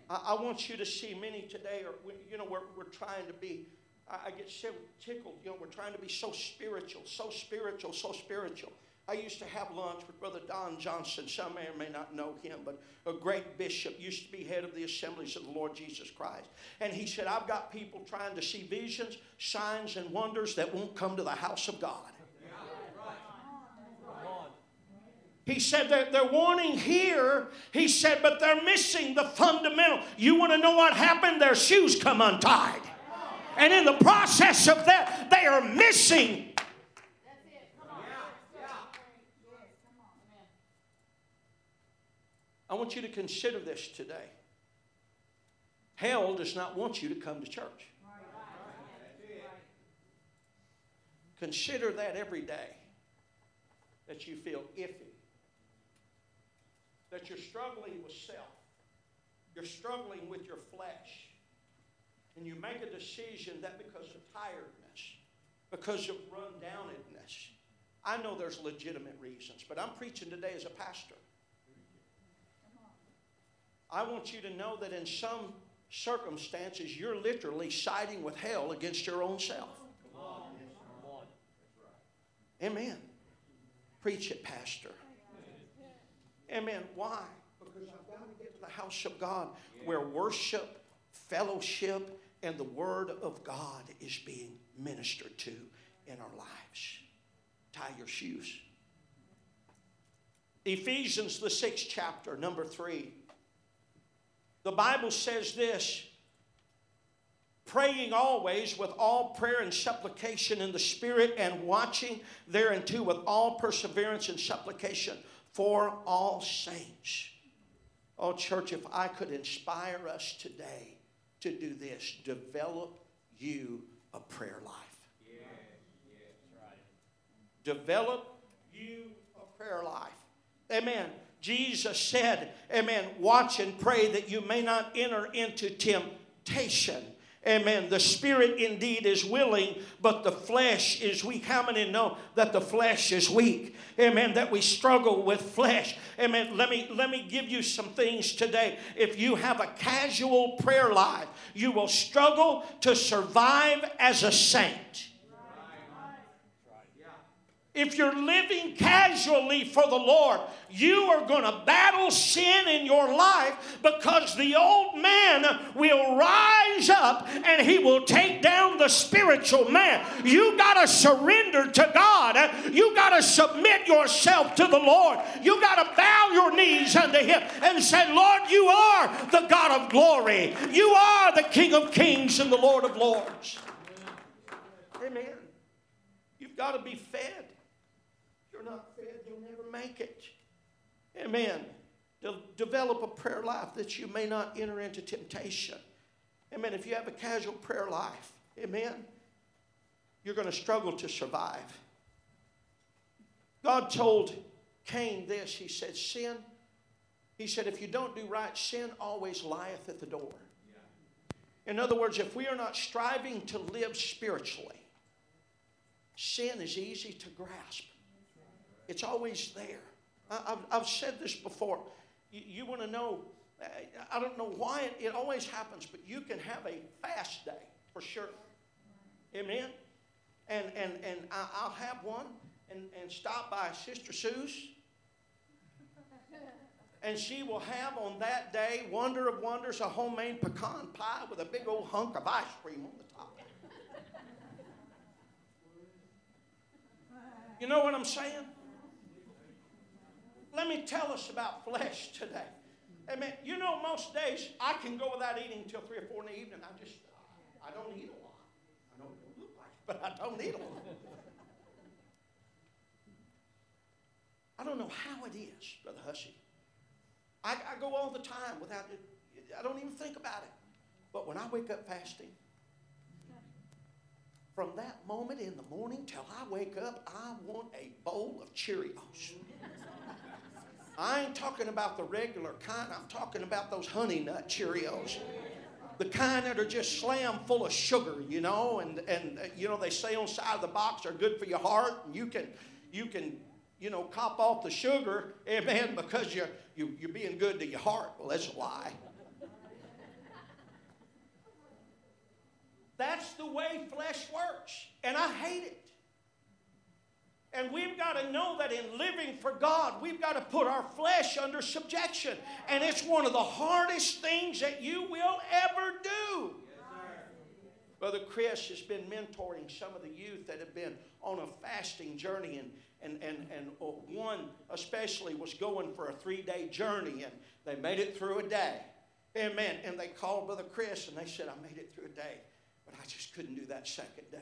I, I, want you to see many today, or you know, we're, we're trying to be. I, I get so tickled. You know, we're trying to be so spiritual, so spiritual, so spiritual. I used to have lunch with Brother Don Johnson. Some may or may not know him, but a great bishop, used to be head of the assemblies of the Lord Jesus Christ. And he said, I've got people trying to see visions, signs, and wonders that won't come to the house of God. He said that they're wanting here. He said, but they're missing the fundamental. You want to know what happened? Their shoes come untied. And in the process of that, they are missing. I want you to consider this today. Hell does not want you to come to church. Consider that every day that you feel iffy that you're struggling with self, you're struggling with your flesh, and you make a decision that because of tiredness, because of run downedness, I know there's legitimate reasons, but I'm preaching today as a pastor. I want you to know that in some circumstances, you're literally siding with hell against your own self. Amen. Preach it, Pastor. Amen. Why? Because I've got to get to the house of God where worship, fellowship, and the Word of God is being ministered to in our lives. Tie your shoes. Ephesians, the sixth chapter, number three. The Bible says this praying always with all prayer and supplication in the Spirit, and watching thereunto with all perseverance and supplication for all saints. Oh, church, if I could inspire us today to do this, develop you a prayer life. Yeah, yeah, right. Develop you a prayer life. Amen. Jesus said, Amen, watch and pray that you may not enter into temptation. Amen. The spirit indeed is willing, but the flesh is weak. How many know that the flesh is weak? Amen. That we struggle with flesh. Amen. Let me let me give you some things today. If you have a casual prayer life, you will struggle to survive as a saint. If you're living casually for the Lord, you are going to battle sin in your life because the old man will rise up and he will take down the spiritual man. You got to surrender to God. You got to submit yourself to the Lord. You got to bow your knees unto him and say, Lord, you are the God of glory. You are the King of kings and the Lord of lords. Amen. You've got to be fed not fed, you'll never make it. Amen. De- develop a prayer life that you may not enter into temptation. Amen. If you have a casual prayer life, amen, you're going to struggle to survive. God told Cain this. He said, Sin, he said, if you don't do right, sin always lieth at the door. In other words, if we are not striving to live spiritually, sin is easy to grasp. It's always there. I, have said this before. You, you want to know, I don't know why it, it always happens, but you can have a fast day for sure. Amen? And, and, and I, will have one and, and stop by Sister Sue's. And she will have on that day, wonder of wonders, a homemade pecan pie with a big old hunk of ice cream on the top. You know what I'm saying? Let me tell us about flesh today. Amen. You know, most days I can go without eating until 3 or 4 in the evening. I just, I don't eat a lot. I don't look like it, but I don't eat a lot. I don't know how it is, Brother Hussey. I, I go all the time without it. I don't even think about it. But when I wake up fasting, from that moment in the morning till I wake up, I want a bowl of Cheerios. I ain't talking about the regular kind. I'm talking about those honey nut Cheerios. The kind that are just slam full of sugar, you know, and, and uh, you know, they say on the side of the box they're good for your heart, and you can, you can, you know, cop off the sugar, *laughs* amen, because you're, you, you're being good to your heart. Well, that's a lie. That's the way flesh works, and I hate it. And we've got to know that in living for God, we've got to put our flesh under subjection. And it's one of the hardest things that you will ever do. Brother Chris has been mentoring some of the youth that have been on a fasting journey, and, and, and, and uh, one especially was going for a three day journey, and they made it through a day. Amen. And they called Brother Chris and they said, I made it through a day, but I just couldn't do that second day.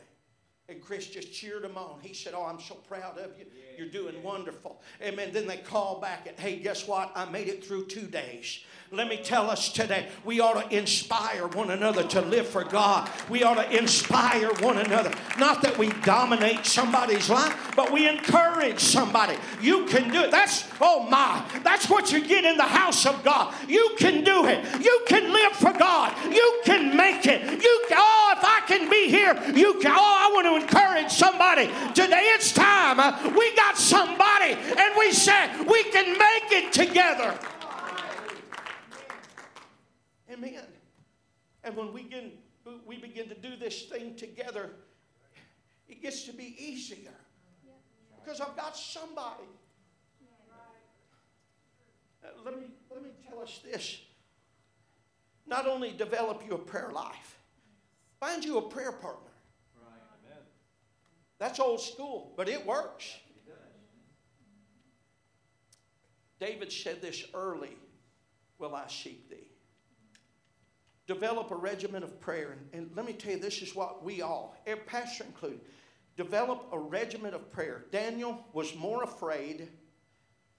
And Chris just cheered him on. He said, Oh, I'm so proud of you. You're doing wonderful. Amen. Then they called back and, hey, guess what? I made it through two days. Let me tell us today, we ought to inspire one another to live for God. We ought to inspire one another. Not that we dominate somebody's life, but we encourage somebody. You can do it. That's, oh my, that's what you get in the house of God. You can do it. You can live for God. You can make it. You oh, if I can be here, you can. Oh, I want to encourage somebody. Today it's time. We got somebody, and we said we can make it together. Amen. And when we begin, we begin to do this thing together, it gets to be easier. Because I've got somebody. Uh, let, me, let me tell us this. Not only develop you a prayer life, find you a prayer partner. That's old school, but it works. David said this early Will I seek thee? Develop a regimen of prayer. And, and let me tell you, this is what we all, every pastor included, develop a regimen of prayer. Daniel was more afraid,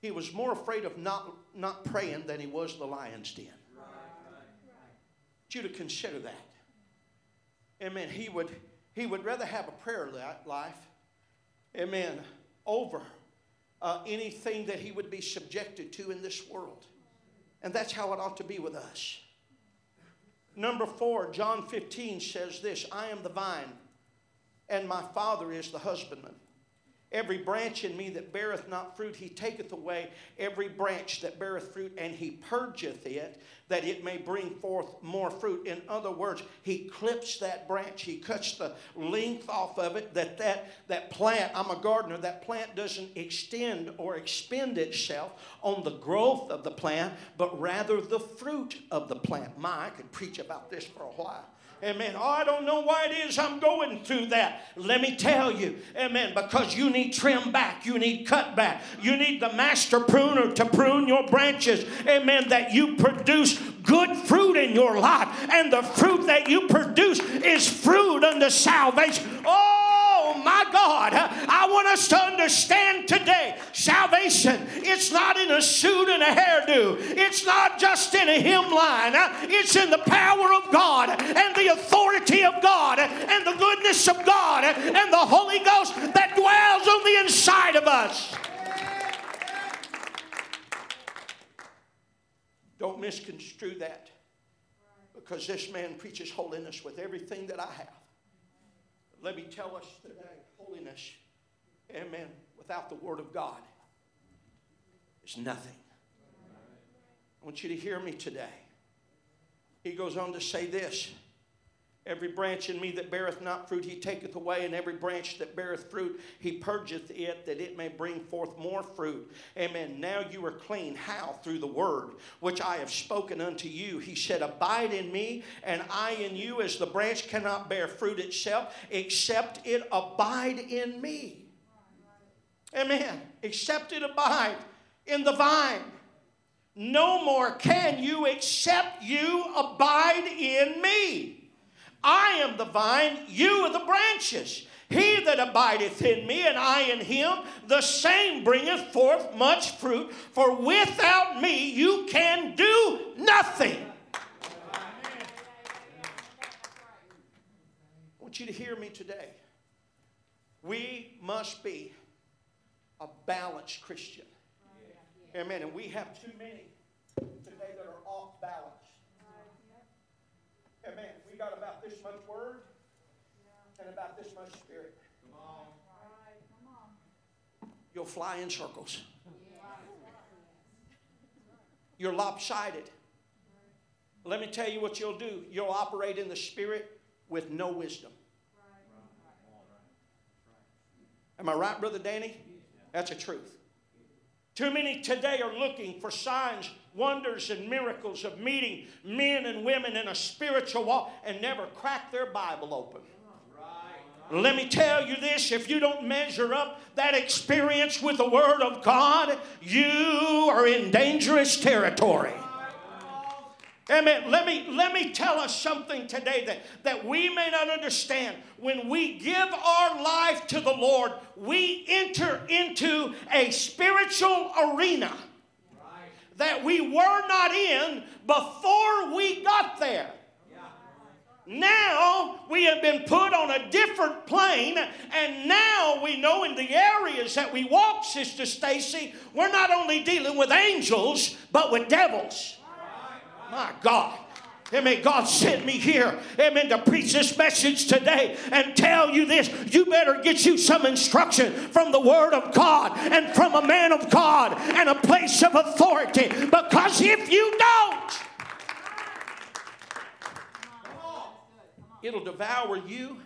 he was more afraid of not, not praying than he was the lion's den. Right, right, right. you to consider that. Amen. He would, he would rather have a prayer life, amen, over uh, anything that he would be subjected to in this world. And that's how it ought to be with us. Number four, John 15 says this I am the vine, and my Father is the husbandman. Every branch in me that beareth not fruit, he taketh away. Every branch that beareth fruit, and he purgeth it, that it may bring forth more fruit. In other words, he clips that branch. He cuts the length off of it, that that, that plant, I'm a gardener, that plant doesn't extend or expend itself on the growth of the plant, but rather the fruit of the plant. My, I could preach about this for a while. Amen. Oh, I don't know why it is I'm going through that. Let me tell you. Amen. Because you need trim back. You need cut back. You need the master pruner to prune your branches. Amen. That you produce good fruit in your life. And the fruit that you produce is fruit unto salvation. Oh, my God, I want us to understand today salvation, it's not in a suit and a hairdo, it's not just in a hymn line, it's in the power of God and the authority of God and the goodness of God and the Holy Ghost that dwells on the inside of us. Don't misconstrue that because this man preaches holiness with everything that I have. Let me tell us today holiness, amen, without the Word of God is nothing. I want you to hear me today. He goes on to say this Every branch in me that beareth not fruit, he taketh away, and every branch that beareth fruit, he purgeth it, that it may bring forth more fruit. Amen. Now you are clean. How? Through the word which I have spoken unto you. He said, Abide in me, and I in you, as the branch cannot bear fruit itself, except it abide in me. Amen. Except it abide in the vine. No more can you except you abide in me. I am the vine, you are the branches. He that abideth in me and I in him, the same bringeth forth much fruit, for without me you can do nothing. I want you to hear me today. We must be a balanced Christian. Amen. And we have too many today that are off balance. Got about this much word and about this much spirit. You'll fly in circles. You're lopsided. Let me tell you what you'll do. You'll operate in the spirit with no wisdom. Am I right, Brother Danny? That's a truth. Too many today are looking for signs, wonders, and miracles of meeting men and women in a spiritual walk and never crack their Bible open. Let me tell you this if you don't measure up that experience with the Word of God, you are in dangerous territory. Amen. Let me, let me tell us something today that, that we may not understand. When we give our life to the Lord, we enter into a spiritual arena. That we were not in before we got there. Now we have been put on a different plane, and now we know in the areas that we walk, Sister Stacy, we're not only dealing with angels, but with devils. My God. Amen. God sent me here, amen, to preach this message today and tell you this. You better get you some instruction from the Word of God and from a man of God and a place of authority. Because if you don't, it'll devour you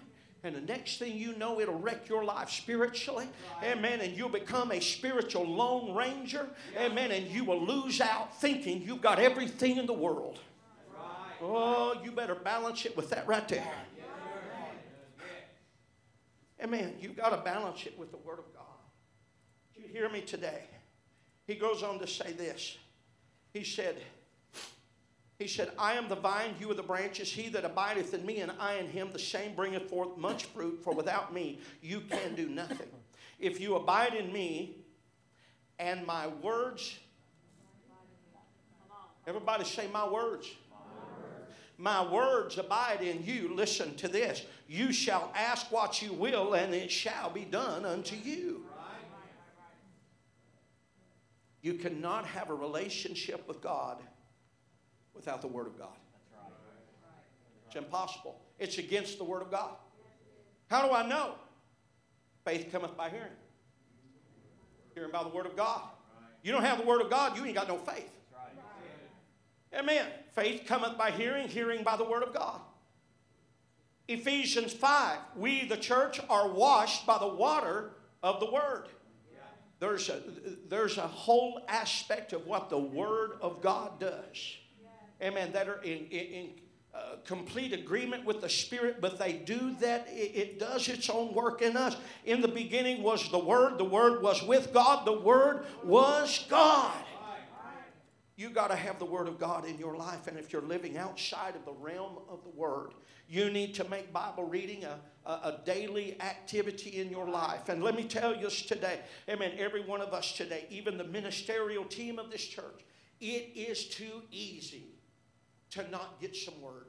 and the next thing you know, it'll wreck your life spiritually. Amen. And you'll become a spiritual lone ranger. Amen. And you will lose out thinking you've got everything in the world. Oh, you better balance it with that right there. Amen. You've got to balance it with the Word of God. Do you hear me today? He goes on to say this. He said, he said, I am the vine, you are the branches. He that abideth in me, and I in him, the same bringeth forth much fruit, for without me you can do nothing. If you abide in me, and my words, everybody say, My words. My words abide in you. Listen to this. You shall ask what you will, and it shall be done unto you. You cannot have a relationship with God without the Word of God. It's impossible. It's against the Word of God. How do I know? Faith cometh by hearing. Hearing by the Word of God. You don't have the Word of God, you ain't got no faith. Amen. Faith cometh by hearing, hearing by the Word of God. Ephesians 5 We, the church, are washed by the water of the Word. There's a, there's a whole aspect of what the Word of God does. Amen. That are in, in, in uh, complete agreement with the Spirit, but they do that. It, it does its own work in us. In the beginning was the Word, the Word was with God, the Word was God. You got to have the Word of God in your life, and if you're living outside of the realm of the Word, you need to make Bible reading a, a, a, daily activity in your life. And let me tell you today, amen, every one of us today, even the ministerial team of this church, it is too easy to not get some Word.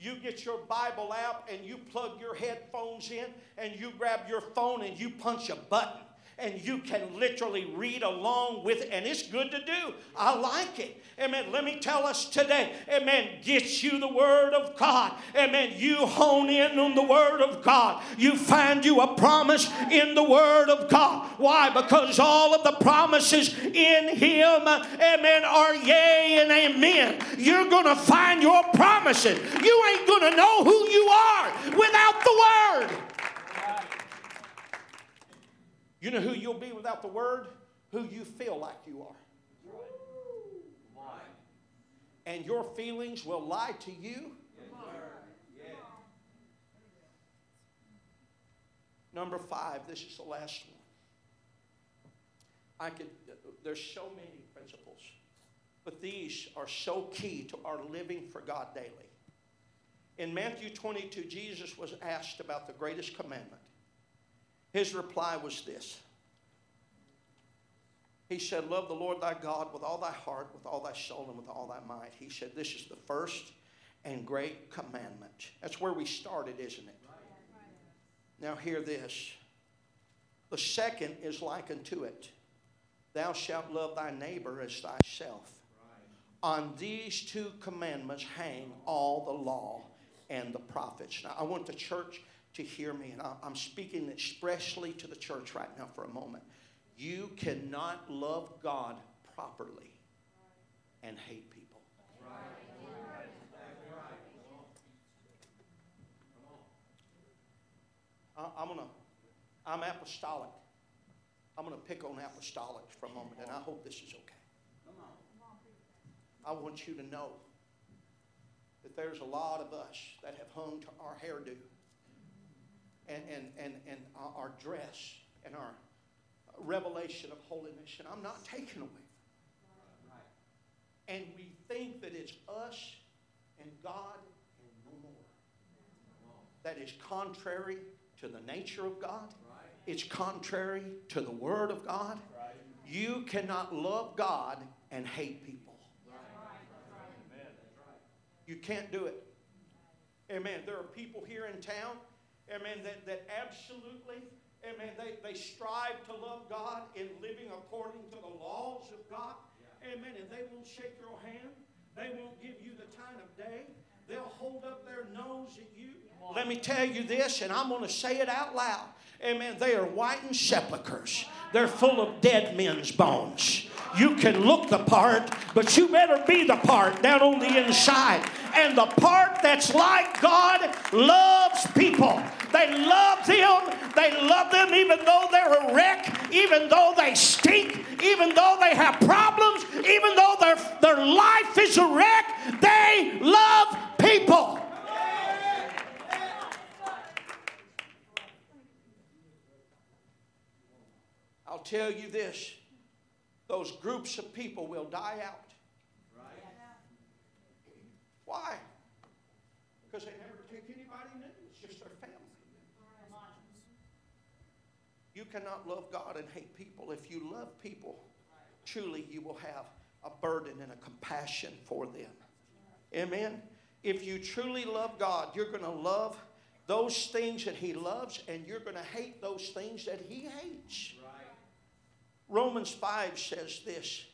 You get your Bible app and you plug your headphones in and you grab your phone and you punch a button and you can literally read along with it, and it's good to do. I like it. Amen. Let me tell us today, amen, get you the Word of God. Amen. You hone in on the Word of God. You find you a promise in the Word of God. Why? Because all of the promises in Him, amen, are yea and amen. You're to find your promises. You ain't to know who you are without the Word. You know who you'll be without the word? Who you feel like you are. And your feelings will lie to you. Number five, this is the last one. I could, there's so many principles, but these are so key to our living for God daily. In Matthew 22, Jesus was asked about the greatest commandment. His reply was this He said, Love the Lord thy God with all thy heart, with all thy soul, and with all thy might. He said, This is the first and great commandment. That's where we started, isn't it? Now, hear this. The second is like unto it Thou shalt love thy neighbor as thyself. On these two commandments hang all the law and the prophets. Now, I want the church to hear me, and I'm speaking expressly to the church right now for a moment. You cannot love God properly and hate people. I'm gonna, I'm apostolic. I'm gonna pick on apostolics for a moment, and I hope this is okay. I want you to know that there's a lot of us that have hung to our hairdo and, and, and, and our dress and our revelation of holiness. And I'm not taken away from it. And we think that it's us and God and no more. That is contrary to the nature of God. It's contrary to the Word of God. You cannot love God and hate people. You can't do it. Amen. There are people here in town amen, that, that absolutely, amen, they, they strive to love God in living according to the laws of God, amen, and they won't shake your hand. They won't give you the time of day. They'll hold up their nose at you. Let me tell you this, and I'm going to say it out loud. Amen. They are whitened sepulchres. They're full of dead men's bones. You can look the part, but you better be the part down on the inside. And the part that's like God loves people. They love them. They love them even though they're a wreck, even though they stink, even though they have problems, even though their, their life is a wreck. They love people. I'll tell you this those groups of people will die out. Why? Because they never take anybody new. It's just their family. You cannot love God and hate people. If you love people, truly you will have a burden and a compassion for them. Amen. If you truly love God, you're going to love those things that He loves, and you're going to hate those things that He hates. Romans 5 says this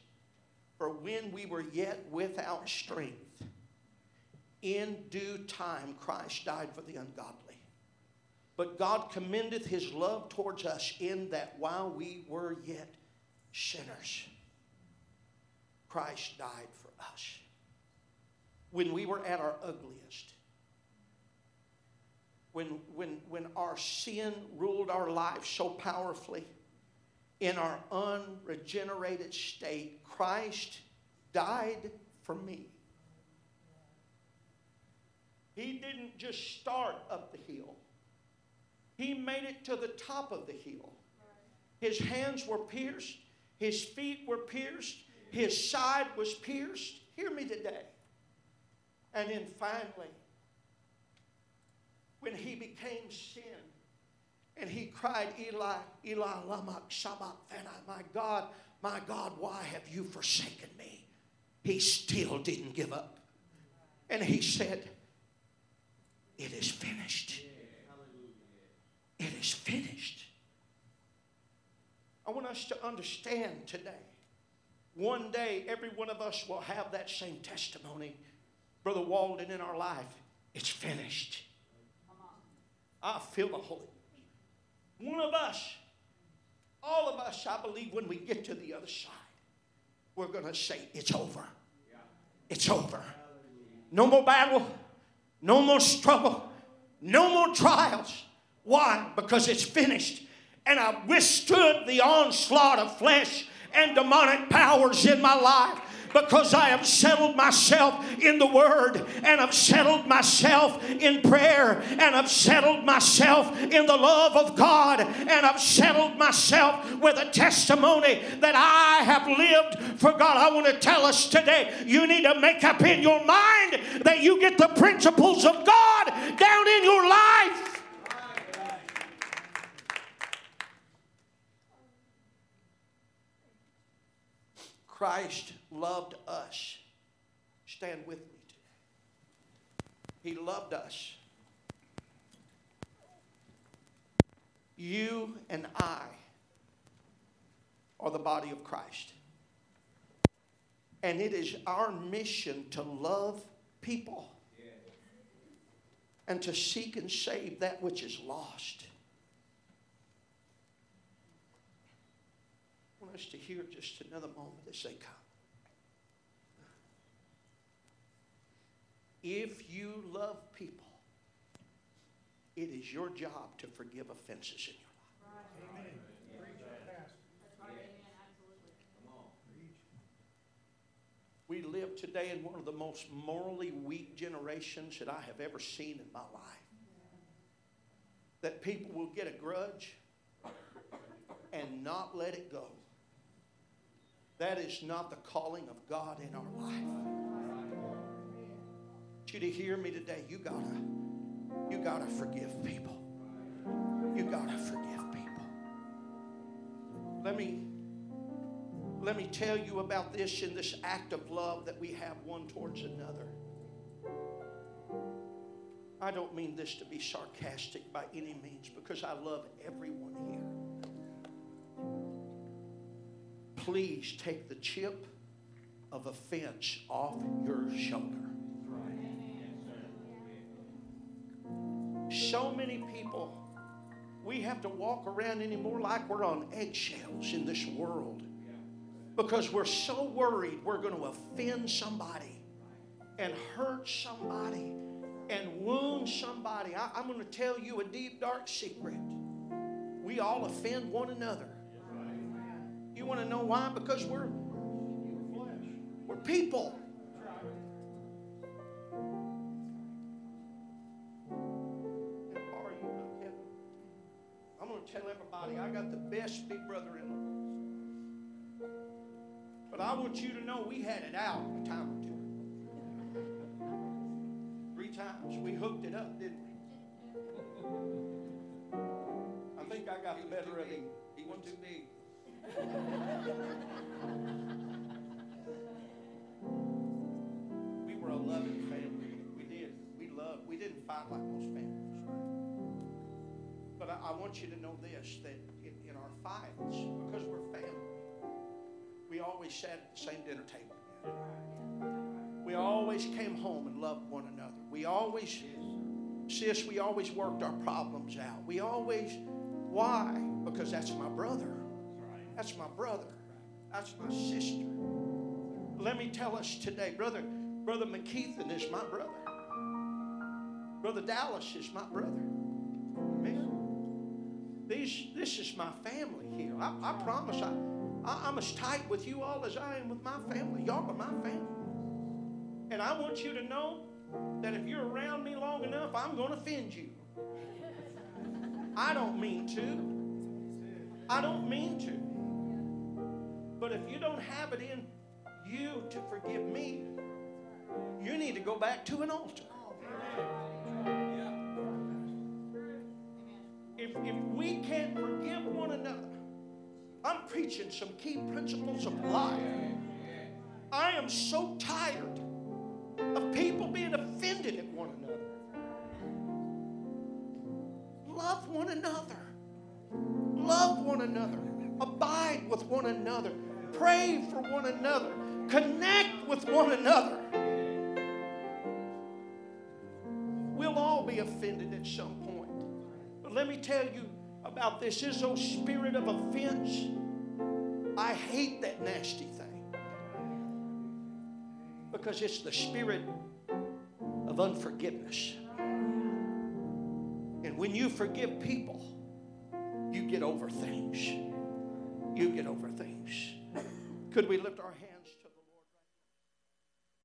For when we were yet without strength, in due time Christ died for the ungodly. But God commendeth his love towards us in that while we were yet sinners, Christ died for us. When we were at our ugliest, when, when, when our sin ruled our life so powerfully, in our unregenerated state, Christ died for me. He didn't just start up the hill, He made it to the top of the hill. His hands were pierced, His feet were pierced, His side was pierced. Hear me today. And then finally, when He became sin, and he cried, Eli, Eli, lama sabachthani, my God, my God, why have you forsaken me? He still didn't give up. And he said, It is finished. It is finished. I want us to understand today. One day, every one of us will have that same testimony, Brother Walden, in our life. It's finished. I feel the Holy one of us, all of us, I believe, when we get to the other side, we're going to say, It's over. It's over. No more battle, no more struggle, no more trials. Why? Because it's finished. And I withstood the onslaught of flesh and demonic powers in my life because I have settled myself in the Word and I've settled myself in prayer and I've settled myself in the love of God and I've settled myself with a testimony that I have lived for God. I want to tell us today you need to make up in your mind that you get the principles of God down in your life. Christ loved us. Stand with me today. He loved us. You and I are the body of Christ. And it is our mission to love people and to seek and save that which is lost. I want us to hear just another moment as they come. If you love people, it is your job to forgive offenses in your life. Amen. We live today in one of the most morally weak generations that I have ever seen in my life. That people will get a grudge and not let it go. That is not the calling of God in our life. You to hear me today. You gotta, you gotta forgive people. You gotta forgive people. Let me let me tell you about this in this act of love that we have one towards another. I don't mean this to be sarcastic by any means because I love everyone here please take the chip of offense off your shoulder. So many people, we have to walk around anymore like we're on eggshells in this world because we're so worried we're going to offend somebody and hurt somebody and wound somebody. I, am going to tell you a deep, dark secret. We all offend one another. You want to know why? Because we're we're people. Tell everybody I got the best big brother in the world. But I want you to know we had it out a time or two. Three times. We hooked it up, didn't we? I think I got the better of him. He was too big. We were a loving family. We did. We loved. We didn't fight like most families. I want you to know this that in, in our fights, because we're family, we always sat at the same dinner table together. We always came home and loved one another. We always, sis, we always worked our problems out. We always, why? Because that's my brother. That's my brother. That's my sister. Let me tell us today, brother, brother McKeithen is my brother. Brother Dallas is my brother. These, this is my family here. I, I promise I, I, I'm as tight with you all as I am with my family. Y'all are my family. And I want you to know that if you're around me long enough, I'm going to offend you. I don't mean to. I don't mean to. But if you don't have it in you to forgive me, you need to go back to an altar. If, if we can't forgive one another, I'm preaching some key principles of life. I am so tired of people being offended at one another. Love one another. Love one another. Abide with one another. Pray for one another. Connect with one another. We'll all be offended at some point. But let me tell you about this Izzo spirit of offense. I hate that nasty thing because it's the spirit of unforgiveness. And when you forgive people, you get over things. You get over things. Could we lift our hands?